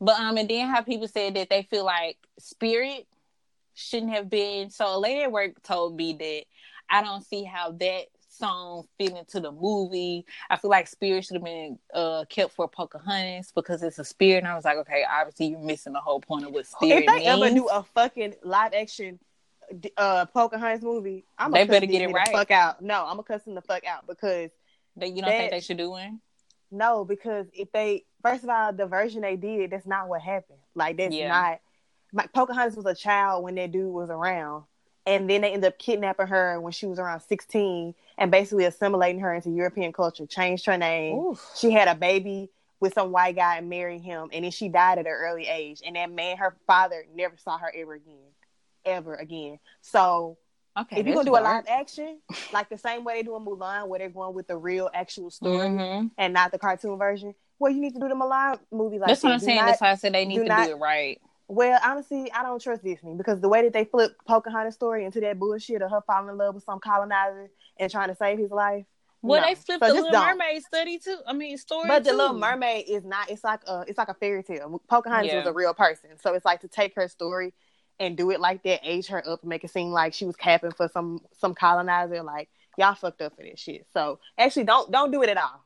Speaker 2: But um, and then how people said that they feel like Spirit shouldn't have been. So a lady at work told me that I don't see how that song fit into the movie. I feel like Spirit should have been uh kept for Pocahontas because it's a spirit. And I was like, okay, obviously you're missing the whole point of what Spirit
Speaker 3: if they
Speaker 2: means.
Speaker 3: ever do a fucking live action uh Pocahontas movie, I'm
Speaker 2: They
Speaker 3: gonna
Speaker 2: better get it
Speaker 3: the
Speaker 2: right.
Speaker 3: fuck out. No, I'm gonna cuss them the fuck out because
Speaker 2: that you don't think they should do it.
Speaker 3: No, because if they first of all the version they did, that's not what happened. Like that's
Speaker 2: Yeah.
Speaker 3: not. like Pocahontas was a child when that dude was around, and then they ended up kidnapping her when she was around 16 and basically assimilating her into European culture. Changed her name.
Speaker 2: Oof.
Speaker 3: She had a baby with some white guy and married him, and then she died at an early age. And that man, her father, never saw her ever again, ever again. So
Speaker 2: Okay,
Speaker 3: if you're gonna do a live action, like the same way they do in Mulan, where they're going with the real actual story
Speaker 2: Mhm.
Speaker 3: and not the cartoon version, well, you need to do the Mulan movie like
Speaker 2: That's what. I'm
Speaker 3: Do
Speaker 2: saying.
Speaker 3: not-
Speaker 2: That's why I said they need
Speaker 3: do
Speaker 2: to
Speaker 3: not-
Speaker 2: do it right.
Speaker 3: well, honestly, I don't trust Disney because the way that they flip Pocahontas story into that bullshit of her falling in love with some colonizer and trying to save his life.
Speaker 2: Well,
Speaker 3: no.
Speaker 2: they flipped
Speaker 3: So
Speaker 2: the Little
Speaker 3: don't.
Speaker 2: Mermaid study too. I mean, story.
Speaker 3: But the. Little Mermaid is not. It's like a. It's like a fairy tale. Pocahontas
Speaker 2: Yeah.
Speaker 3: was a real person, so it's like to take her story and do it like that, age her up, and make it seem like she was capping for some some colonizer. Like y'all fucked up for this shit. So actually, don't don't do it at all.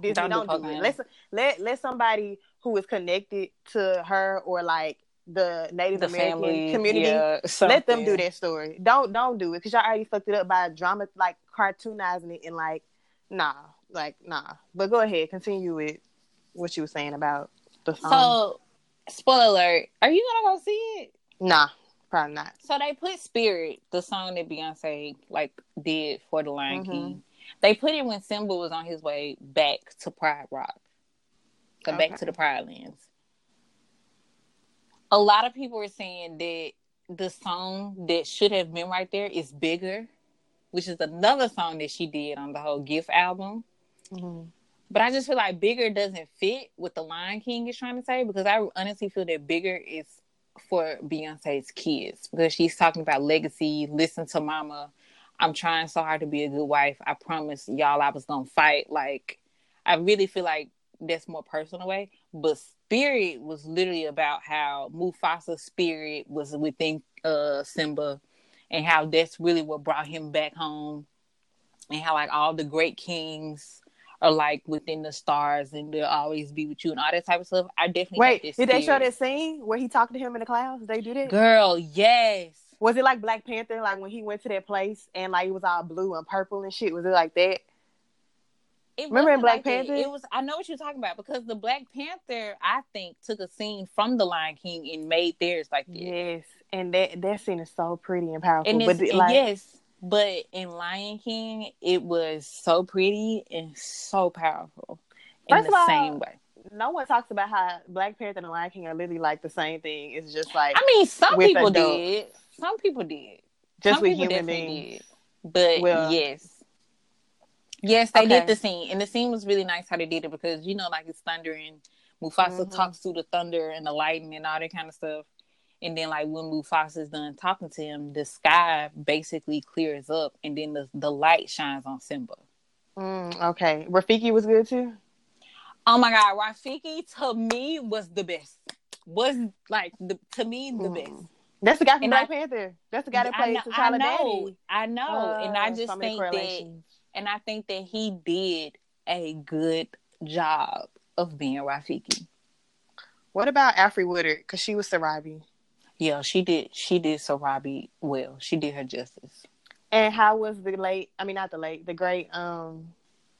Speaker 3: Disney,
Speaker 2: Don't
Speaker 3: don't,
Speaker 2: do
Speaker 3: do, it. Let let let somebody who is connected to her or like the Native
Speaker 2: The
Speaker 3: American
Speaker 2: family
Speaker 3: community.
Speaker 2: yeah,
Speaker 3: Let them do that story. Don't don't do it because y'all already fucked it up by drama like cartoonizing it and like nah, like nah. But go ahead, continue with what you were saying about the song.
Speaker 2: So, spoiler alert: Are you gonna go see it?
Speaker 3: Nah, probably not.
Speaker 2: So they put "Spirit," the song that Beyonce like did for the Lion
Speaker 3: Mhm.
Speaker 2: King. They put it when Simba was on his way back to Pride Rock, so back to the Pride Lands. A lot of people are saying that the song that should have been right there is "Bigger," which is another song that she did on the whole Gift album.
Speaker 3: Mhm.
Speaker 2: But I just feel like bigger doesn't fit what the Lion King is trying to say because I honestly feel that bigger is for Beyonce's kids because she's talking about legacy. Listen to Mama. I'm trying so hard to be a good wife. I promise y'all I was gonna fight. Like I really feel like that's more personal way. But Spirit was literally about how Mufasa's spirit was within uh Simba and how that's really what brought him back home and how like all the great kings are like within the stars and they'll always be with you and all that type of stuff. I definitely
Speaker 3: Wait, did
Speaker 2: this
Speaker 3: they show that scene where he talked to him in the clouds? They do that?
Speaker 2: Girl, yes.
Speaker 3: Was it like Black Panther, like when he went to that place and like it was all blue and purple and shit? Was it like that?
Speaker 2: It
Speaker 3: Remember in Black
Speaker 2: like.
Speaker 3: Panther?
Speaker 2: It was. I know what you're talking about because the Black Panther, I think, took a scene from the Lion King and made theirs like that.
Speaker 3: Yes, and that that scene is so pretty and powerful.
Speaker 2: And,
Speaker 3: but
Speaker 2: it's,
Speaker 3: the-
Speaker 2: and
Speaker 3: like,
Speaker 2: yes, but in Lion King, it was so pretty and so powerful in
Speaker 3: First
Speaker 2: the
Speaker 3: of all,
Speaker 2: same way.
Speaker 3: no one talks about how Black Panther and Lion King are literally like the same thing. It's just like
Speaker 2: I mean, some people
Speaker 3: adults.
Speaker 2: did. Some people did.
Speaker 3: just
Speaker 2: Some
Speaker 3: with human beings.
Speaker 2: did. But
Speaker 3: Well-
Speaker 2: yes. Yes, they
Speaker 3: Okay.
Speaker 2: did the scene. And the scene was really nice how they did it because, you know, like it's thundering. Mufasa
Speaker 3: Mhm.
Speaker 2: talks through the thunder and the lightning and all that kind of stuff. And then, like, when Mufasa's done talking to him, the sky basically clears up and then the, the light shines on Simba.
Speaker 3: Mm, okay, Rafiki was good too.
Speaker 2: Oh my God, Rafiki to me was the best. Was like, the, to me, the
Speaker 3: Mm.
Speaker 2: best.
Speaker 3: That's the guy from
Speaker 2: And
Speaker 3: Black
Speaker 2: I-
Speaker 3: Panther. That's the guy that plays T'Challa
Speaker 2: I know. I know, and I
Speaker 3: Uh,
Speaker 2: just think that and I think that he did a good job of being Rafiki.
Speaker 3: What about Alfre Woodard? Because she was Sarabi.
Speaker 2: Yeah, she did. She did Sarabi well. She did her justice.
Speaker 3: And how was the late? I mean, not the late, the great um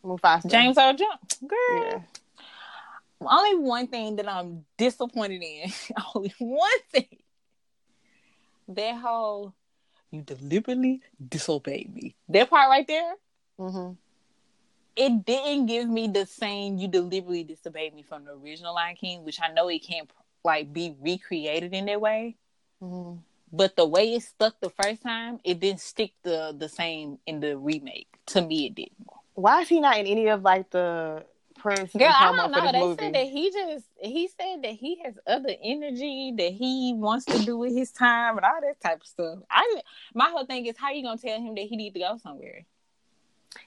Speaker 3: Mufasa.
Speaker 2: James Earl Jones, girl.
Speaker 3: Yeah.
Speaker 2: Only one thing that I'm disappointed in. only one thing. That whole you deliberately disobeyed me. That part right there.
Speaker 3: Mm-hmm.
Speaker 2: it didn't give me the same you deliberately disobeyed me from the original Lion King, which I know it can't like be recreated in that way.
Speaker 3: Hmm
Speaker 2: But the way it stuck the first time, it didn't stick the the same in the remake. To me, it didn't.
Speaker 3: Why is he not in any of like the Prince?
Speaker 2: Girl, I don't know. They
Speaker 3: movie?
Speaker 2: said that he just he said that he has other energy that he wants to do with his time and all that type of stuff. I my whole thing is how you gonna tell him that he need to go somewhere?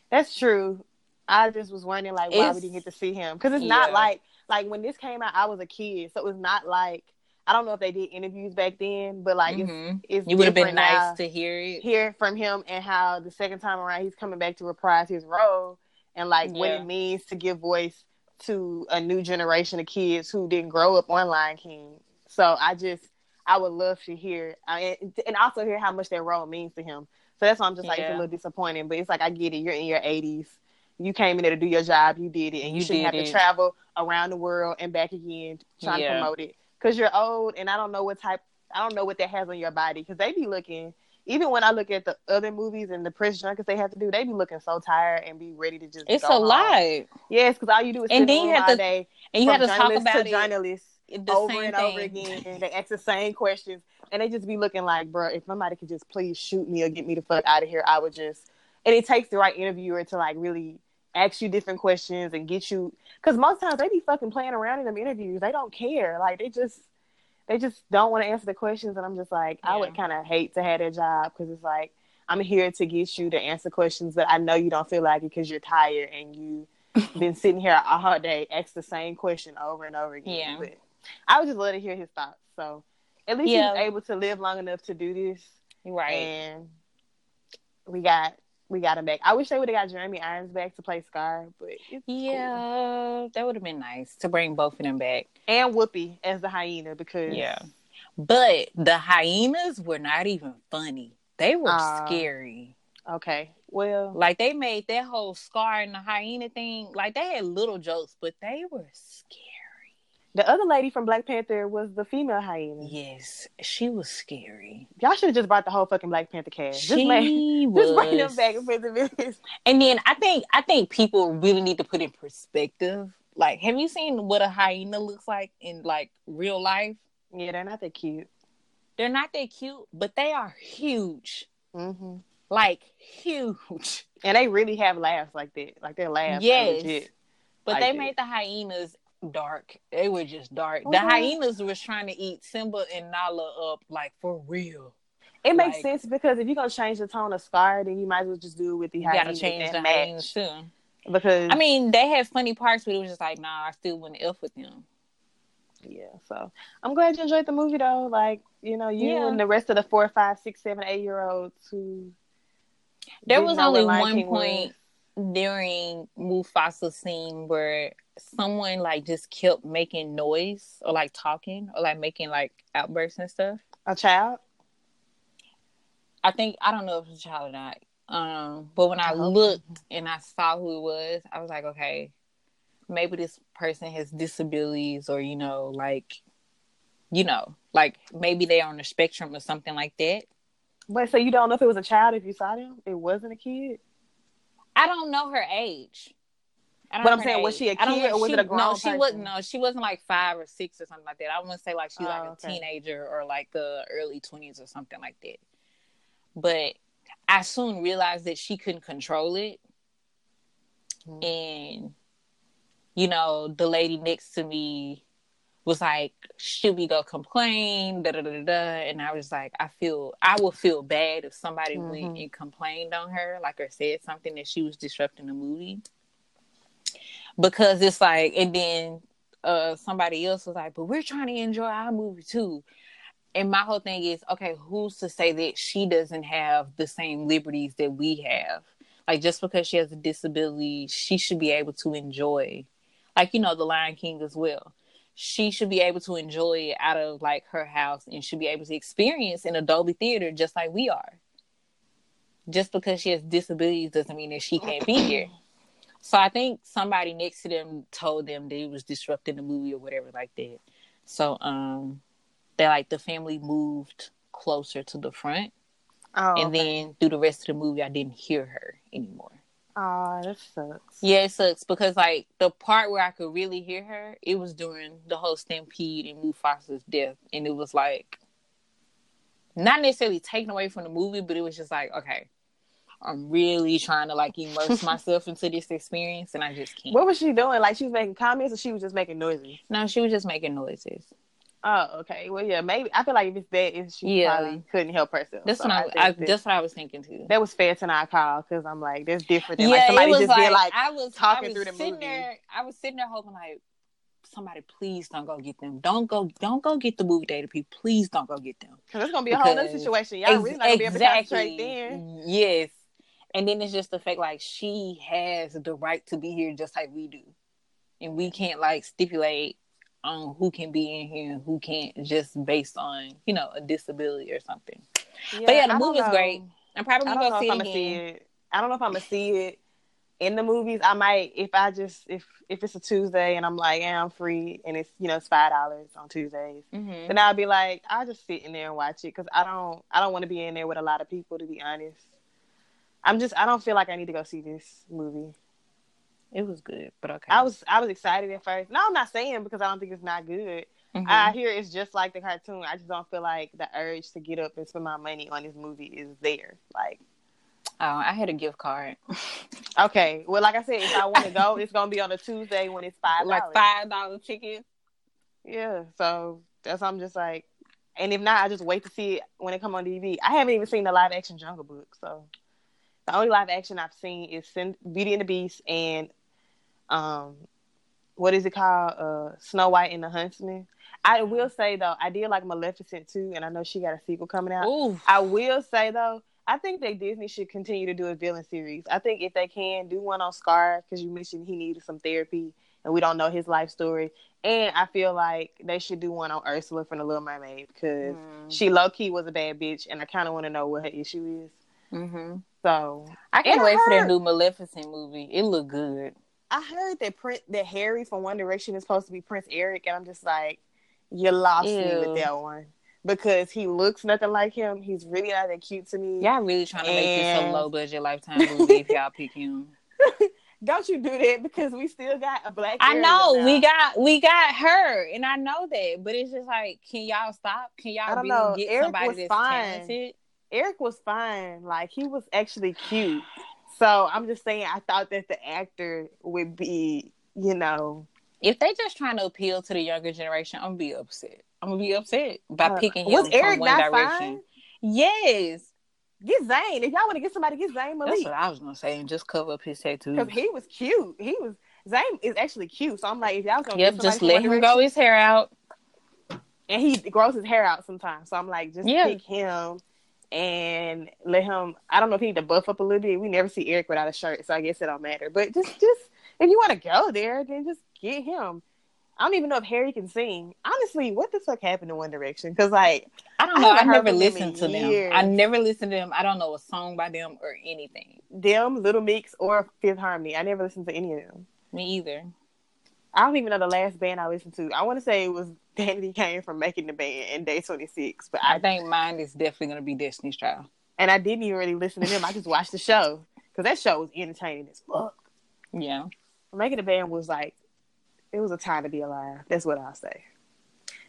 Speaker 3: That's true. I just was wondering like why
Speaker 2: It's-
Speaker 3: we didn't get to see him because it's not like like when this came out, I was a kid, so it was not like I don't know if they did interviews back then, but like
Speaker 2: Mhm.
Speaker 3: it's it's
Speaker 2: It would have been nice to hear it.
Speaker 3: hear from him and how the second time around he's coming back to reprise his role and like what it means to give voice to a new generation of kids who didn't grow up on Lion King. So I just I would love to hear I and also hear how much that role means to him. So that's why I'm just like it's a little disappointing, but it's like I get it. You're in your 80s. You came in there to do your job. You did it, and you,
Speaker 2: You
Speaker 3: shouldn't have
Speaker 2: it.
Speaker 3: to travel around the world and back again trying
Speaker 2: Yeah.
Speaker 3: to promote it because you're old, and I don't know what type. I don't know what that has on your body because they be looking even when I look at the other movies and the press junkets they have to do, they be looking so tired and be ready to just.
Speaker 2: It's a lot.
Speaker 3: Yes, because all you do is
Speaker 2: And then you have to-
Speaker 3: day.
Speaker 2: And you have to talk about
Speaker 3: to
Speaker 2: it
Speaker 3: journalists
Speaker 2: the
Speaker 3: over and
Speaker 2: thing.
Speaker 3: over again. They ask the same questions, and they just be looking like, bro, if somebody could just please shoot me or get me the fuck out of here, I would just. And it takes the right interviewer to like really ask you different questions and get you, because most times they be fucking playing around in them interviews. They don't care. Like they just, they just don't want to answer the questions, and I'm just like, I would kind of hate to have that job because it's like I'm here to get you to answer questions that I know you don't feel like it because you're tired and you been sitting here all day, ask the same question over and over again.
Speaker 2: Yeah.
Speaker 3: But I would just love to hear his thoughts. So at least
Speaker 2: Yeah.
Speaker 3: he was able to live long enough to do this,
Speaker 2: Right.
Speaker 3: and we got we got him back. I wish they would have got Jeremy Irons back to play Scar, but it's cool.
Speaker 2: yeah, that would have been nice to bring both of them back.
Speaker 3: and Whoopi as the hyena because
Speaker 2: Yeah. But the hyenas were not even funny. They were
Speaker 3: Ah.
Speaker 2: scary.
Speaker 3: Okay. Well,
Speaker 2: Like they made that whole scar and the hyena thing. Like they had little jokes, but they were scary.
Speaker 3: The other lady from Black Panther was the female hyena.
Speaker 2: Yes, she was scary.
Speaker 3: Y'all should have just brought the whole fucking Black Panther cast.
Speaker 2: She
Speaker 3: Just make,
Speaker 2: was.
Speaker 3: just bring them back and put them in.
Speaker 2: And then I think I think people really need to put in perspective. Like, have you seen what a hyena looks like in like real life?
Speaker 3: Yeah, they're not that cute.
Speaker 2: They're not that cute, but they are huge.
Speaker 3: hmm
Speaker 2: Like huge.
Speaker 3: And they really have laughs like that. Like their laughs. are
Speaker 2: Yes.
Speaker 3: legit.
Speaker 2: But
Speaker 3: Like
Speaker 2: they
Speaker 3: it.
Speaker 2: made the hyenas dark. They were just dark. The
Speaker 3: Mhm.
Speaker 2: hyenas was trying to eat Simba and Nala up like for real.
Speaker 3: It makes
Speaker 2: Like-
Speaker 3: sense because if you're gonna change the tone of Scar, then you might as well just do it with the hyenas.
Speaker 2: You gotta change the hyenas too.
Speaker 3: Because
Speaker 2: I mean, they had funny parts, but it was just like, nah, I still wouldn't F with them.
Speaker 3: yeah. So I'm glad you enjoyed the movie though. Like you know, you
Speaker 2: Yeah.
Speaker 3: and the rest of the four, five, six, seven, eight year olds who
Speaker 2: There was only one
Speaker 3: King was.
Speaker 2: point during Mufasa's scene where someone like just kept making noise or like talking or like making like outbursts and stuff.
Speaker 3: A child.
Speaker 2: I think I don't know if it's a child or not. Um, but when I
Speaker 3: I
Speaker 2: looked and I saw who it was, I was like, okay, maybe this person has disabilities or you know, like, you know, like maybe they're on the spectrum or something like that.
Speaker 3: But so you don't know if it was a child if you saw them? It wasn't a kid.
Speaker 2: I don't know her age.
Speaker 3: But I'm saying, was she a kid or was
Speaker 2: she-
Speaker 3: it a grown
Speaker 2: No, she wasn't. No, she wasn't like five or six or something like that. I wouldn't say like she was
Speaker 3: Oh,
Speaker 2: like a
Speaker 3: okay.
Speaker 2: teenager or like the early twenties or something like that. But I soon realized that she couldn't control it,
Speaker 3: Mhm.
Speaker 2: and you know, the lady next to me was like, "Should we go complain?" Da da da da. And I was like, "I feel I would feel bad if somebody went
Speaker 3: Mhm.
Speaker 2: and complained on her, like or said something that she was disrupting the movie." Because it's like, and then uh somebody else was like, "But we're trying to enjoy our movie too." And my whole thing is, okay, who's to say that she doesn't have the same liberties that we have? Like just because she has a disability, she should be able to enjoy, like you know, the Lion King as well. She should be able to enjoy it out of like her house and should be able to experience in a Dolby theater just like we are. Just because she has disabilities doesn't mean that she can't be here. So I think somebody next to them told them that it was disrupting the movie or whatever like that. So um they like the family moved closer to the front
Speaker 3: Oh,
Speaker 2: and then through the rest of the movie I didn't hear her anymore.
Speaker 3: oh, that sucks.
Speaker 2: Yeah, it sucks because like the part where I could really hear her, it was during the whole stampede and Mufasa's death, and it was like not necessarily taken away from the movie, but it was just like okay, I'm really trying to like immerse myself into this experience, and I just can't.
Speaker 3: What was she doing? Like she was making comments, or she was just making noises?
Speaker 2: no, she was just making noises.
Speaker 3: Oh, okay. Well, yeah, maybe. I feel like if it's that, if she
Speaker 2: Yeah.
Speaker 3: probably couldn't help herself.
Speaker 2: That's
Speaker 3: So
Speaker 2: what I, I
Speaker 3: that,
Speaker 2: that's what I was thinking too.
Speaker 3: that was fair to not call because I'm like, that's different than
Speaker 2: yeah,
Speaker 3: like somebody
Speaker 2: it was
Speaker 3: just
Speaker 2: like,
Speaker 3: like,
Speaker 2: I was
Speaker 3: talking
Speaker 2: I was
Speaker 3: through the
Speaker 2: sitting
Speaker 3: movie.
Speaker 2: there. I was sitting there hoping like somebody please don't go get them. Don't go don't go get the movie data people. Please don't go get them.
Speaker 3: because it's gonna be a whole other situation. Y'all really not gonna be able to concentrate
Speaker 2: Exactly.
Speaker 3: then.
Speaker 2: Yes. And then it's just the fact like she has the right to be here just like we do. And we can't like stipulate on who can be in here and who can't just based on, you know, a disability or something. But yeah, the movie's great. I'm probably gonna go see it
Speaker 3: see it. I don't know if I'm gonna see it in the movies. I might if I just if if it's a Tuesday and I'm like, yeah, I'm free and it's you know it's five dollars on Tuesdays.
Speaker 2: Mhm.
Speaker 3: Then I'll be like, I'll just sit in there and watch it because I don't I don't want to be in there with a lot of people to be honest. I'm just I don't feel like I need to go see this movie.
Speaker 2: It was good, but okay.
Speaker 3: I was I was excited at first. No, I'm not saying because I don't think it's not good.
Speaker 2: Mhm.
Speaker 3: I hear it's just like the cartoon. I just don't feel like the urge to get up and spend my money on this movie is there. Like,
Speaker 2: oh, I had a gift card.
Speaker 3: okay, well, like I said, if I want to go, it's gonna be on a Tuesday when it's five
Speaker 2: like five dollar ticket.
Speaker 3: Yeah, so that's I'm just like, and if not, I just wait to see it when it come on DVD. I haven't even seen the live action Jungle Book, so the only live action I've seen is Sin- Beauty and the Beast and um, what is it called? Uh, Snow White and the Huntsman. I will say though, I did like Maleficent too, and I know she got a sequel coming out.
Speaker 2: Ooh.
Speaker 3: I will say though, I think that Disney should continue to do a villain series. I think if they can do one on Scar, because you mentioned he needed some therapy and we don't know his life story. And I feel like they should do one on Ursula from The Little Mermaid because
Speaker 2: Mm.
Speaker 3: she low key was a bad bitch, and I kind of want to know what her issue is.
Speaker 2: Mm-hmm.
Speaker 3: So
Speaker 2: I can't wait for that new Maleficent movie. It looked good.
Speaker 3: I heard that Prince, that Harry from One Direction is supposed to be Prince Eric, and I'm just like, you lost me with that one because he looks nothing like him. He's really not that cute to me.
Speaker 2: Y'all really trying to make this a low budget lifetime movie if y'all pick him.
Speaker 3: Don't you do that because we still got a black.
Speaker 2: I know
Speaker 3: now.
Speaker 2: we got we got her, and I know that, but it's just like, can y'all stop? Can y'all really
Speaker 3: know.
Speaker 2: get
Speaker 3: Eric
Speaker 2: somebody that's
Speaker 3: fine.
Speaker 2: talented?
Speaker 3: Eric was fine. Like he was actually cute. So I'm just saying, I thought that the actor would be, you know,
Speaker 2: If they just trying to appeal to the younger generation, I'm gonna be upset. I'm gonna be upset by
Speaker 3: Uh,
Speaker 2: picking him
Speaker 3: was Eric
Speaker 2: One
Speaker 3: not
Speaker 2: Direction.
Speaker 3: fine?
Speaker 2: Yes,
Speaker 3: Get Zayn. If y'all want to get somebody, get Zayn Malik.
Speaker 2: that's what I was gonna say, and just cover up his tattoos.
Speaker 3: because he was cute. He was Zayn is actually cute. So I'm like, if y'all gonna
Speaker 2: Yep, just let him grow his hair out.
Speaker 3: and he grows his hair out sometimes. So I'm like, just
Speaker 2: Yeah.
Speaker 3: pick him and let him. I don't know if he need to buff up a little bit. We never see Eric without a shirt, so I guess it don't matter. But just, just if you want to go there, then just get him. I don't even know if Harry can sing. Honestly, what the fuck happened to One Direction? Because like,
Speaker 2: I don't
Speaker 3: I
Speaker 2: know. I,
Speaker 3: haven't
Speaker 2: never
Speaker 3: them
Speaker 2: listened
Speaker 3: in
Speaker 2: to them. I never listened to them. I don't know a song by them or anything.
Speaker 3: them, Little Mix, or Fifth Harmony, I never listened to any of them.
Speaker 2: Me either.
Speaker 3: I don't even know the last band I listened to. I want to say it was Danity Kane from making the band and Day Twenty Six, but
Speaker 2: I
Speaker 3: I
Speaker 2: think mine is definitely gonna be Destiny's Child.
Speaker 3: and I didn't even really listen to them. I just watched the show because that show was entertaining as fuck.
Speaker 2: Yeah.
Speaker 3: Making the band was like, it was a time to be alive. That's what I'll say.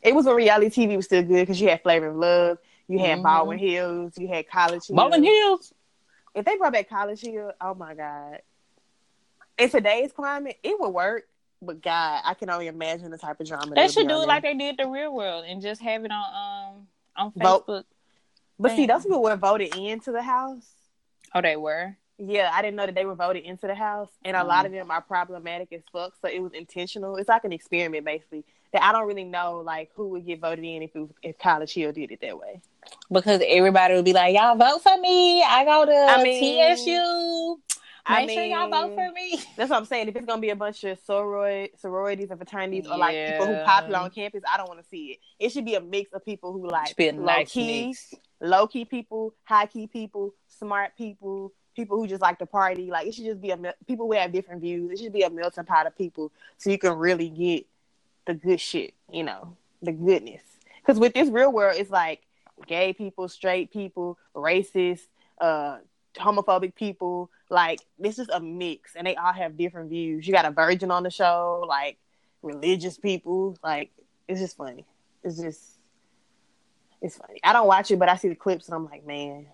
Speaker 3: It was when reality TV was still good because you had Flavor of Love, you had
Speaker 2: Mhm.
Speaker 3: Baldwin Hills, you had College Hill.
Speaker 2: Baldwin Hills.
Speaker 3: If they brought back College Hill, oh my god! In today's climate, it would work. But God, I can only imagine the type of drama
Speaker 2: They should do
Speaker 3: on
Speaker 2: it
Speaker 3: there.
Speaker 2: like they did the real world and just have it on um on
Speaker 3: Vote.
Speaker 2: Facebook.
Speaker 3: But see, those people were voted into the house.
Speaker 2: Oh, they were.
Speaker 3: Yeah, I didn't know that they were voted into the house, and a
Speaker 2: Mm.
Speaker 3: lot of them are problematic as fuck. So it was intentional. It's like an experiment, basically. That I don't really know, like who would get voted in if it was, if College Hill did it that way.
Speaker 2: Because everybody would be like, "Y'all vote for me. I go to
Speaker 3: I mean,
Speaker 2: TSU. Make
Speaker 3: I
Speaker 2: sure y'all vote
Speaker 3: mean,
Speaker 2: for me."
Speaker 3: That's what I'm saying. If it's gonna be a bunch of soror- sororities and fraternities, or like people who
Speaker 2: Yeah.
Speaker 3: popular on campus, I don't want to see it. It should be a mix of people who like low
Speaker 2: nice
Speaker 3: key,
Speaker 2: mix.
Speaker 3: low key people, high key people, smart people, people who just like to party. Like it should just be a people who have different views. It should be a melting pot of people, so you can really get the good shit. You know, the goodness. Because with this real world, it's like gay people, straight people, racist, uh, homophobic people. Like this is a mix, and they all have different views. You got a virgin on the show, like religious people. Like it's just funny. It's just it's funny. I don't watch it, but I see the clips and I'm like, man,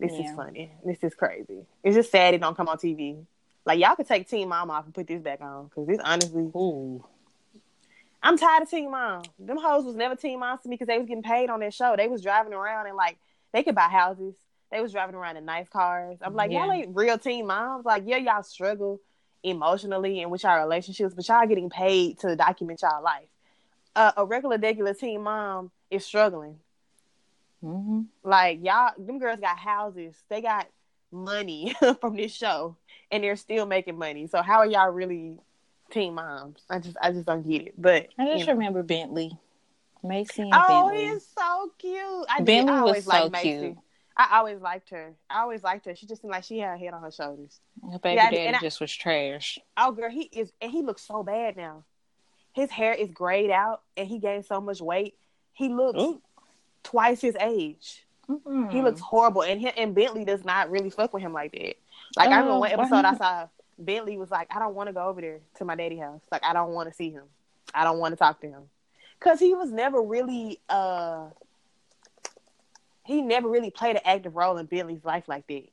Speaker 3: this is funny. This is crazy. It's just sad it don't come on TV. Like y'all could take Teen Mom off and put this back on because this honestly,
Speaker 2: Ooh.
Speaker 3: I'm tired of Teen Mom. Them hoes was never Teen Moms to me because they was getting paid on their show. They was driving around and like they could buy houses. They was driving around in nice cars. I'm like, y'all ain't real teen moms. Like, yeah, y'all struggle emotionally and with y'all relationships, but y'all getting paid to document y'all life. Uh, a regular, regular teen mom is struggling.
Speaker 2: hmm
Speaker 3: Like y'all, them girls got houses. They got money from this show, and they're still making money. So how are y'all really teen moms? I just, I just don't get it. But
Speaker 2: I just
Speaker 3: you know.
Speaker 2: remember Bentley, Maci, and
Speaker 3: oh,
Speaker 2: Bentley.
Speaker 3: he's so cute. I did.
Speaker 2: Bentley
Speaker 3: I
Speaker 2: was
Speaker 3: always
Speaker 2: so
Speaker 3: liked
Speaker 2: Maci.
Speaker 3: I always liked her. I always liked her. She just seemed like she had a head on her shoulders.
Speaker 2: Her baby
Speaker 3: Yeah,
Speaker 2: daddy
Speaker 3: I-
Speaker 2: just was trash.
Speaker 3: Oh, girl, he is, and he looks so bad now. His hair is grayed out, and he gained so much weight. He looks
Speaker 2: Ooh.
Speaker 3: twice his age.
Speaker 2: Mm-mm.
Speaker 3: He looks horrible, and he, and Bentley does not really fuck with him like that. Like I remember one episode I saw Bentley was like, I don't want to go over there to my daddy house. Like I don't want to see him. I don't want to talk to him because he was never really uh he never really played an active role in Bentley's life like that.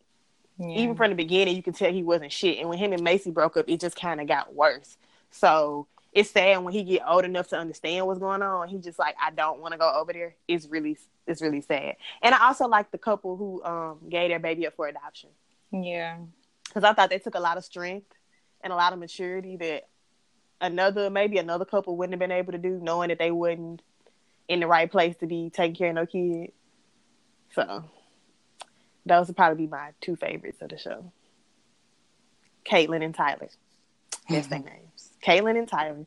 Speaker 2: Yeah.
Speaker 3: Even from the beginning, you could tell he wasn't shit. And when him and Maci broke up, it just kind of got worse. So it's sad when he get old enough to understand what's going on. He just like, I don't want to go over there. It's really, it's really sad. And I also like the couple who um gave their baby up for adoption
Speaker 2: yeah.
Speaker 3: because I thought they took a lot of strength and a lot of maturity that another maybe another couple wouldn't have been able to do, knowing that they wasn't in the right place to be taking care of no kid. So those would probably be my two favorites of the show. Catelynn and Tyler. That's their mm-hmm. names. Catelynn and Tyler.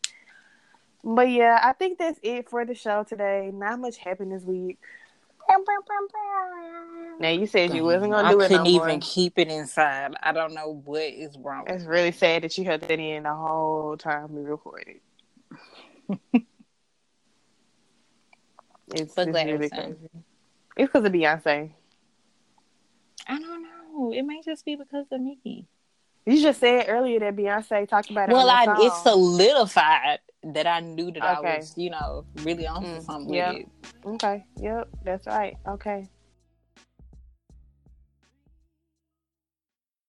Speaker 3: But yeah, I think that's it for the show today. Not much happened this week. Now you said you wasn't gonna do
Speaker 2: I
Speaker 3: it I
Speaker 2: couldn't
Speaker 3: no
Speaker 2: even
Speaker 3: more.
Speaker 2: keep it inside. I don't know what is wrong.
Speaker 3: It's really sad that you held that in the whole time we recorded. it's,
Speaker 2: But
Speaker 3: it's
Speaker 2: glad it
Speaker 3: really
Speaker 2: was done.
Speaker 3: crazy. It's because of Beyonce.
Speaker 2: I don't know. It may just be because of me.
Speaker 3: You just said earlier that Beyonce talked about it.
Speaker 2: Well,
Speaker 3: on
Speaker 2: I
Speaker 3: the
Speaker 2: it solidified that I knew that I was, you know, really on
Speaker 3: Mm,
Speaker 2: something
Speaker 3: yeah.
Speaker 2: with it.
Speaker 3: Okay. Yep. That's right. Okay.